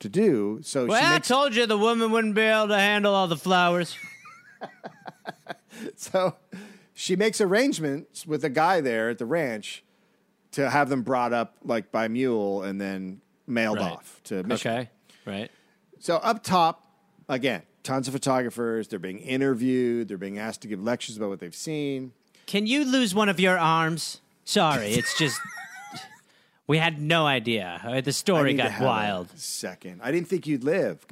to do. So Well, she I makes told you the woman wouldn't be able to handle all the flowers. (laughs) so she makes arrangements with a guy there at the ranch to have them brought up like by mule and then mailed Right. off to Michigan. Okay. Right. So up top, again, tons of photographers. They're being interviewed. They're being asked to give lectures about what they've seen. Can you lose one of your arms? Sorry, it's just (laughs) we had no idea. Uh, The story got wild. Second, I didn't think you'd live.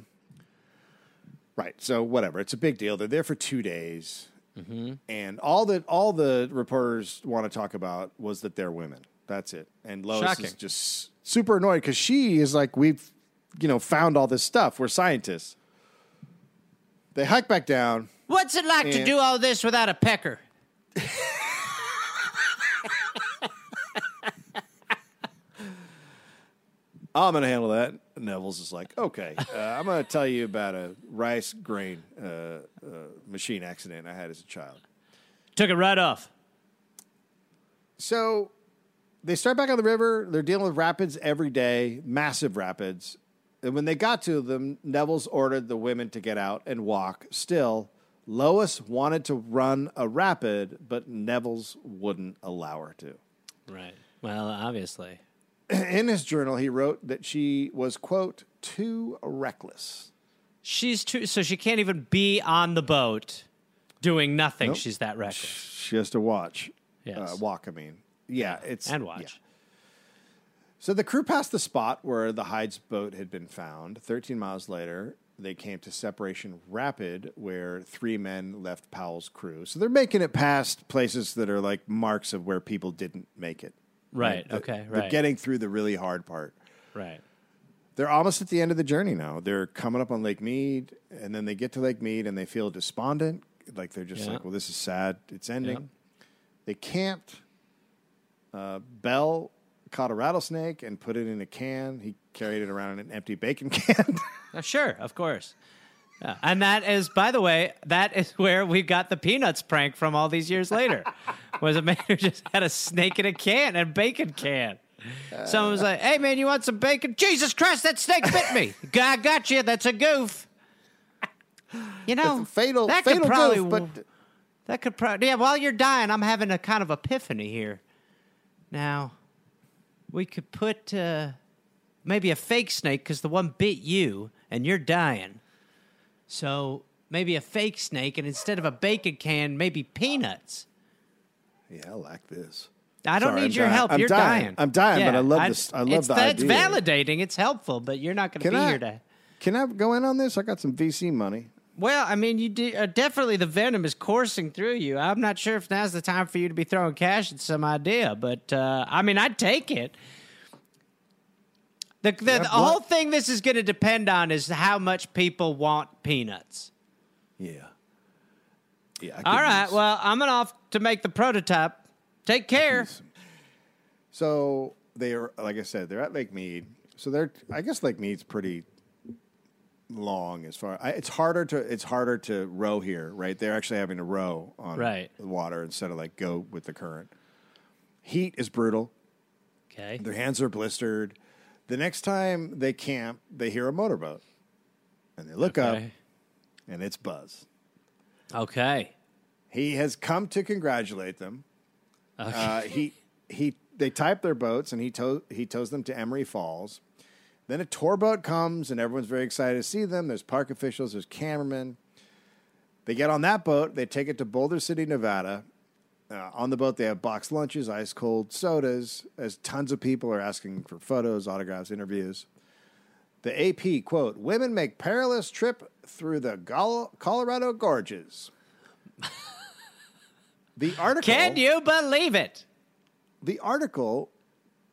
Right. So whatever. It's a big deal. They're there for two days, Mm-hmm. and all that all the reporters want to talk about was that they're women. That's it. And Lois Shocking. is just super annoyed because she is like, we've, you know, found all this stuff. We're scientists. They hike back down. What's it like to do all this without a pecker? I'm going to handle that. Nevills is like, okay, uh, I'm going to tell you about a rice grain uh, uh, machine accident I had as a child. Took it right off. So they start back on the river. They're dealing with rapids every day, massive rapids. And when they got to them, Nevills ordered the women to get out and walk. Still, Lois wanted to run a rapid, but Nevills wouldn't allow her to. Right. Well, obviously. (clears throat) In his journal, he wrote that she was, quote, too reckless. She's too, so she can't even be on the boat doing nothing. Nope. She's that reckless. She has to watch. Yes. Uh, walk, I mean. Yeah, it's. And yeah. watch. So the crew passed the spot where the Hyde's boat had been found. 13 miles later, they came to Separation Rapid, where three men left Powell's crew. So they're making it past places that are like marks of where people didn't make it. Right. They're- Okay. They're getting through the really hard part. right. They're almost at the end of the journey now. They're coming up on Lake Mead, and then they get to Lake Mead and they feel despondent. Like they're just Yeah. like, well, this is sad. It's ending. Yeah. They camped. Uh, Bell caught a rattlesnake and put it in a can. He carried it around in an empty bacon (laughs) can. Uh, sure, of course. Yeah. And that is, by the way, that is where we got the Peanuts prank from all these years later. (laughs) was a man who just had a snake in a can, a bacon can. Someone was like, "Hey, man, you want some bacon?" Jesus Christ, that snake bit me. (laughs) I got you. That's a goof. You know, fatal, That fatal could probably, goof, but that could probably. Yeah, while you're dying, I'm having a kind of epiphany here. Now, we could put uh, maybe a fake snake because the one bit you and you're dying. So maybe a fake snake, and instead of a bacon can, maybe peanuts. yeah, I like this. I don't Sorry, need I'm your dying. help. I'm you're dying. I'm dying, but I love this- I love it's, the that's idea. validating. It's helpful, but you're not going to be I? here to. Can I go in on this? I got some VC money. Well, I mean, you do, uh, definitely the venom is coursing through you. I'm not sure if now's the time for you to be throwing cash at some idea, but uh, I mean, I'd take it. The, the, the whole thing this is going to depend on is how much people want peanuts. Yeah. Yeah. All right, well, I'm going off to make the prototype. Take care. So they are, like I said, they're at Lake Mead. So they're, I guess Lake Mead's pretty long as far. I, it's harder to, it's harder to row here, right? They're actually having to row on Right. the water instead of like go with the current. Heat is brutal. Okay. Their hands are blistered. The next time they camp, they hear a motorboat, and they look up, and it's Buzz. Okay. He has come to congratulate them. Uh, he he they type their boats and he tow, he tows them to Emery Falls. Then a tour boat comes and everyone's very excited to see them. There's park officials, there's cameramen. They get on that boat. They take it to Boulder City, Nevada. Uh, on the boat, they have boxed lunches, ice cold sodas, as tons of people are asking for photos, autographs, interviews. The AP quote: "Women make perilous trip through the Gol- Colorado gorges." (laughs) the article Can you believe it? the article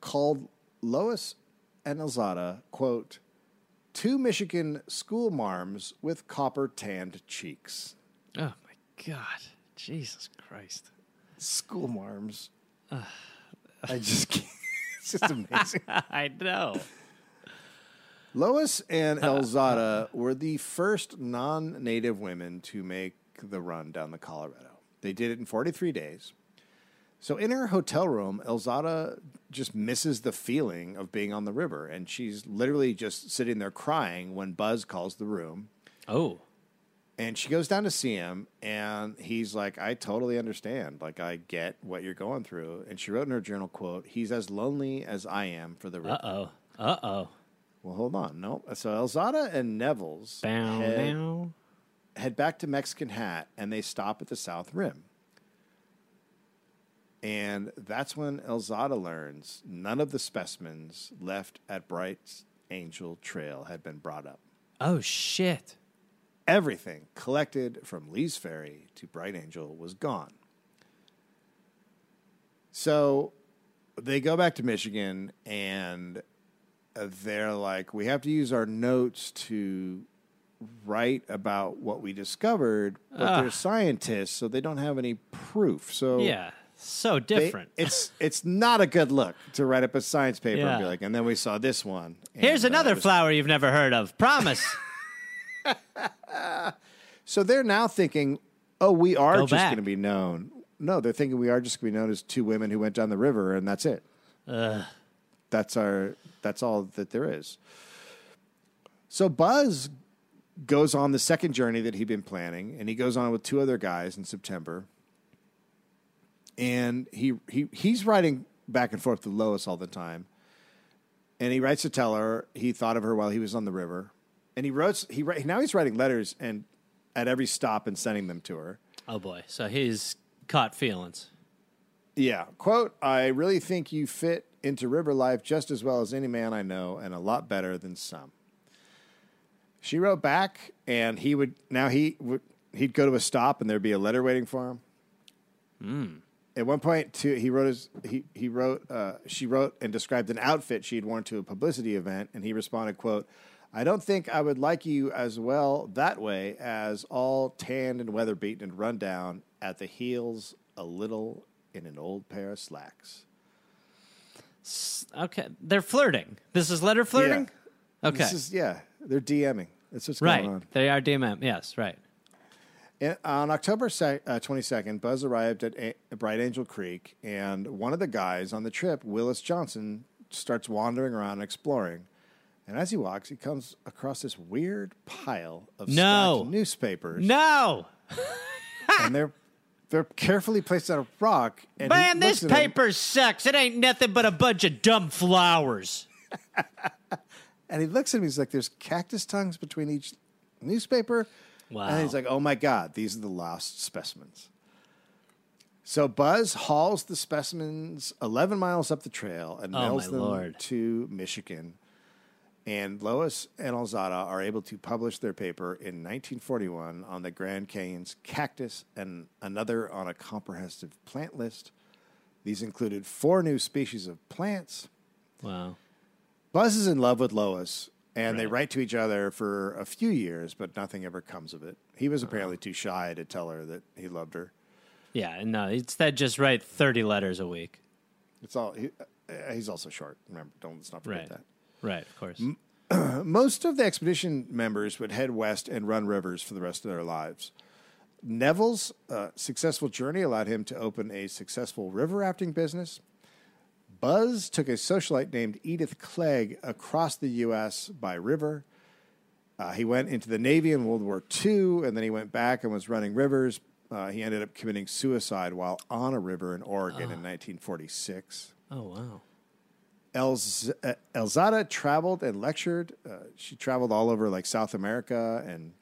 called Lois and Elzada, quote, two Michigan school marms with copper tanned cheeks. Oh, my God. Jesus Christ. School marms. I just can't. (laughs) It's just amazing. (laughs) I know. Lois and Elzada were the first non native women to make the run down the Colorado. They did it in 43 days. So in her hotel room, Elzada just misses the feeling of being on the river. And she's literally just sitting there crying when Buzz calls the room. Oh. And she goes down to see him, and he's like, I totally understand. Like, I get what you're going through. And she wrote in her journal, quote, he's as lonely as I am for the. Uh oh. Uh oh. Well, hold on. No. So Elzada and Nevills Bow, head, bow. head back to Mexican Hat, and they stop at the South Rim. And that's when Elzada learns none of the specimens left at Bright's Angel Trail had been brought up. Oh, shit. Everything collected from Lee's Ferry to Bright Angel was gone. So they go back to Michigan and they're like, we have to use our notes to write about what we discovered, but they're scientists, so they don't have any proof. So Yeah, so they- different. it's it's not a good look to write up a science paper and be like, and then we saw this one. Here's and, uh, another was- flower you've never heard of. Promise. (laughs) (laughs) So they're now thinking, oh, we are Go just back. going to be known. No, they're thinking we are just going to be known as two women who went down the river, and that's it. That's our. That's all that there is. So Buzz goes on the second journey that he'd been planning, and he goes on with two other guys in September. And he he he's writing back and forth to Lois all the time, and he writes to tell her he thought of her while he was on the river, and he wrote he now he's writing letters and at every stop and sending them to her. oh boy, so he's caught feelings. Yeah. Quote, I really think you fit into river life just as well as any man I know and a lot better than some. She wrote back and he would now he would he'd go to a stop and there'd be a letter waiting for him. At one point too, he wrote his he he wrote uh, she wrote and described an outfit she'd worn to a publicity event and he responded, quote, I don't think I would like you as well that way as all tanned and weather beaten and run down at the heels a little in an old pair of slacks. Okay, they're flirting. This is letter flirting. Okay, This is yeah, they're DMing. That's what's right. going on. They are DMing. Yes, right. And on October uh, 22nd, Buzz arrived at A- Bright Angel Creek, and one of the guys on the trip, Willis Johnson, starts wandering around exploring. And as he walks, he comes across this weird pile of No. stacked newspapers, No, (laughs) and they're they're carefully placed on a rock. And man, this paper sucks. It ain't nothing but a bunch of dumb flowers. (laughs) and he looks at me. He's like, "There's cactus tongues between each newspaper." Wow. And he's like, "Oh my god, these are the lost specimens." So Buzz hauls the specimens 11 miles up the trail and Oh, mails them Lord. to Michigan. And Lois and Elzada are able to publish their paper in 1941 on the Grand Canyon's cactus and another on a comprehensive plant list. These included four new species of plants, Wow. Buzz is in love with Lois, and they write to each other for a few years, but nothing ever comes of it. He was apparently too shy to tell her that he loved her. Yeah, and no, instead just write thirty letters a week. It's all. He, uh, he's also short. Remember, don't let's not forget Right. that. Right, of course. (clears throat) Most of the expedition members would head west and run rivers for the rest of their lives. Nevills' uh, successful journey allowed him to open a successful river rafting business. Buzz took a socialite named Edith Clegg across the U.S. by river. Uh, he went into the Navy in World War II, and then he went back and was running rivers. Uh, he ended up committing suicide while on a river in Oregon in 1946. Oh wow. Elz- uh, Elzada traveled and lectured. Uh, she traveled all over like South America, and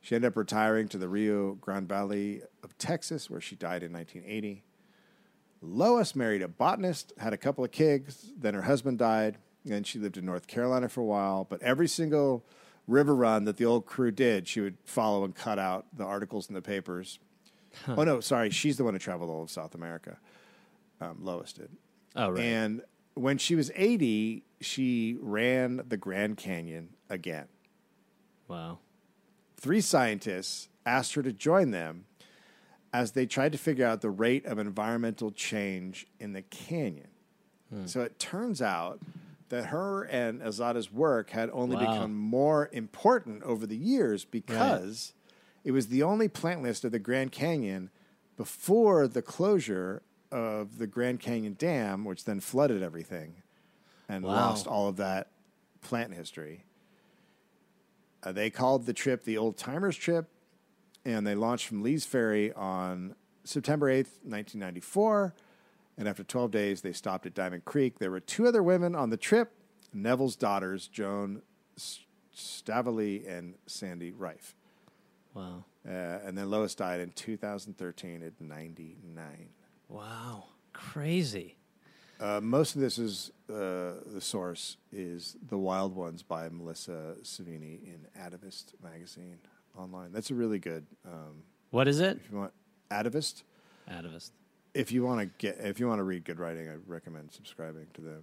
she ended up retiring to the Rio Grande Valley of Texas, where she died in 1980. Lois married a botanist, had a couple of kids, then her husband died, and she lived in North Carolina for a while. But every single river run that the old crew did, she would follow and cut out the articles in the papers. Oh no, sorry, she's the one who traveled all of South America. Um, Lois did. Oh right. And when she was 80, she ran the Grand Canyon again. wow. Three scientists asked her to join them as they tried to figure out the rate of environmental change in the canyon. Hmm. So it turns out that her and Azada's work had only Wow. become more important over the years because it was the only plant list of the Grand Canyon before the closure of the Grand Canyon Dam, which then flooded everything and Wow. lost all of that plant history. Uh, they called the trip the Old Timers Trip, and they launched from Lee's Ferry on September 8th, 1994. And after 12 days, they stopped at Diamond Creek. There were two other women on the trip Nevills' daughters, Joan S- Staveley and Sandy Reiff. Wow. Uh, and then Lois died in 2013 at 99. Wow. Crazy. Uh, most of this is uh, the source is The Wild Ones by Melissa Sevigny in Atavist magazine online. That's a really good. Um, What is it? if you want Atavist, Atavist. if you want to get, if you want to read good writing, I recommend subscribing to them.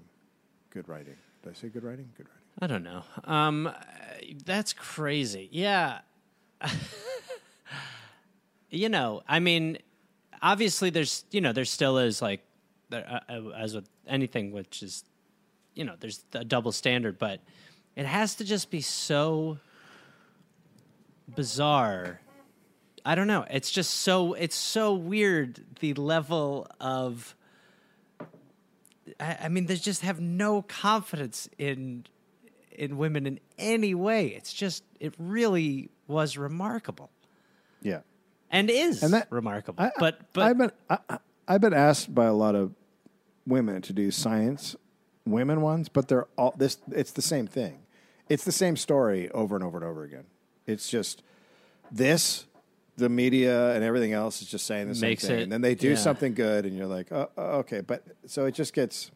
Good writing. Did I say good writing? Good writing. I don't know. Um, that's crazy. Yeah. (laughs) you know, I mean, obviously, there's you know, there still is like, there, uh, uh, as with anything, which is, you know, there's a double standard, but it has to just be so bizarre. I don't know. It's just so it's so weird the level of. I, I mean, they just have no confidence in in women in any way. It's just it really was remarkable Yeah. And is And that- remarkable. I, but but I've been I, I've been asked by a lot of women to do science women ones, but they're all this. It's the same thing. It's the same story over and over and over again. It's just this, the media and everything else is just saying the same Makes thing, it- and then they do yeah. something good, and you're like, oh, oh, okay. But so it just gets.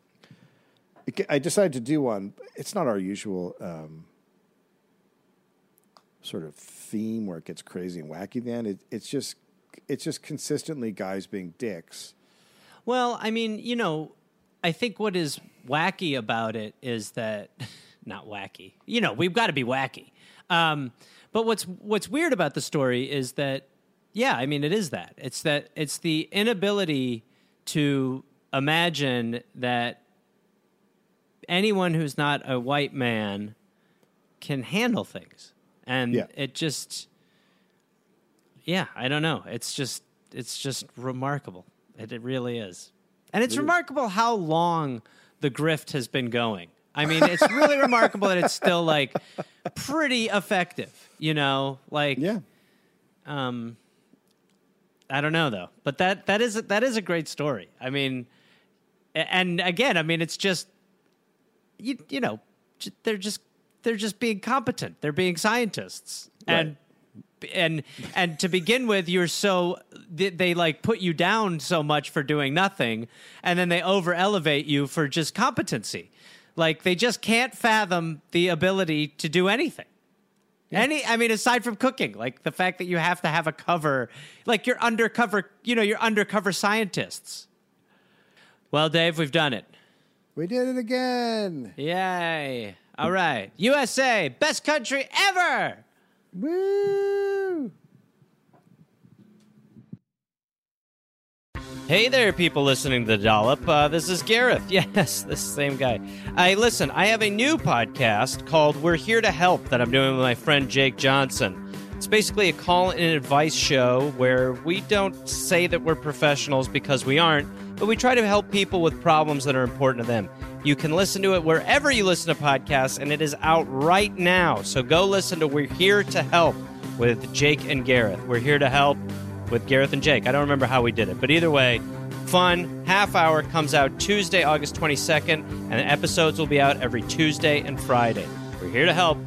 It, I decided to do one. It's not our usual. Um, sort of theme where it gets crazy and wacky then it, it's just it's just consistently guys being dicks Well, I mean, you know, I think what is wacky about it is that (laughs) not wacky. You know, we've got to be wacky. Um, but what's what's weird about the story is that yeah, I mean, it is that. It's that it's the inability to imagine that anyone who's not a white man can handle things. And Yeah. it just yeah, I don't know. It's just it's just remarkable. It, it really is. And it's remarkable how long the grift has been going. I mean, it's really (laughs) remarkable that it's still like pretty effective, you know? Like yeah um I don't know though. But that that is that is a great story. I mean and again, I mean it's just you you know, they're just they're just being competent. They're being scientists. And and and to begin with you're so they, they like put you down so much for doing nothing and then they over elevate you for just competency. Like they just can't fathom the ability to do anything. Any i mean aside from cooking like the fact that you have to have a cover like you're undercover you know you're undercover scientists. Well dave we've done it. We did it again. Yay all right usa best country ever Woo! Hey there, people listening to the Dollop. Uh, this is Gareth. (laughs) Yes, this same guy. I listen. I have a new podcast called "We're Here to Help" that I'm doing with my friend Jake Johnson. It's basically a call and advice show where we don't say that we're professionals because we aren't, but we try to help people with problems that are important to them. You can listen to it wherever you listen to podcasts, and it is out right now. So go listen to "We're Here to Help" with Jake and Gareth. We're here to help with Gareth and Jake. I don't remember how we did it, but either way, fun. Half hour comes out Tuesday, August 22nd, and the episodes will be out every Tuesday and Friday. We're here to help.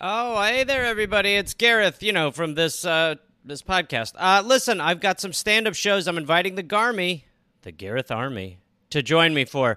Oh, hey there, everybody! It's Gareth. You know from this uh, this podcast. Uh, listen, I've got some stand up shows. I'm inviting the Garmy, the Gareth Army, to join me for.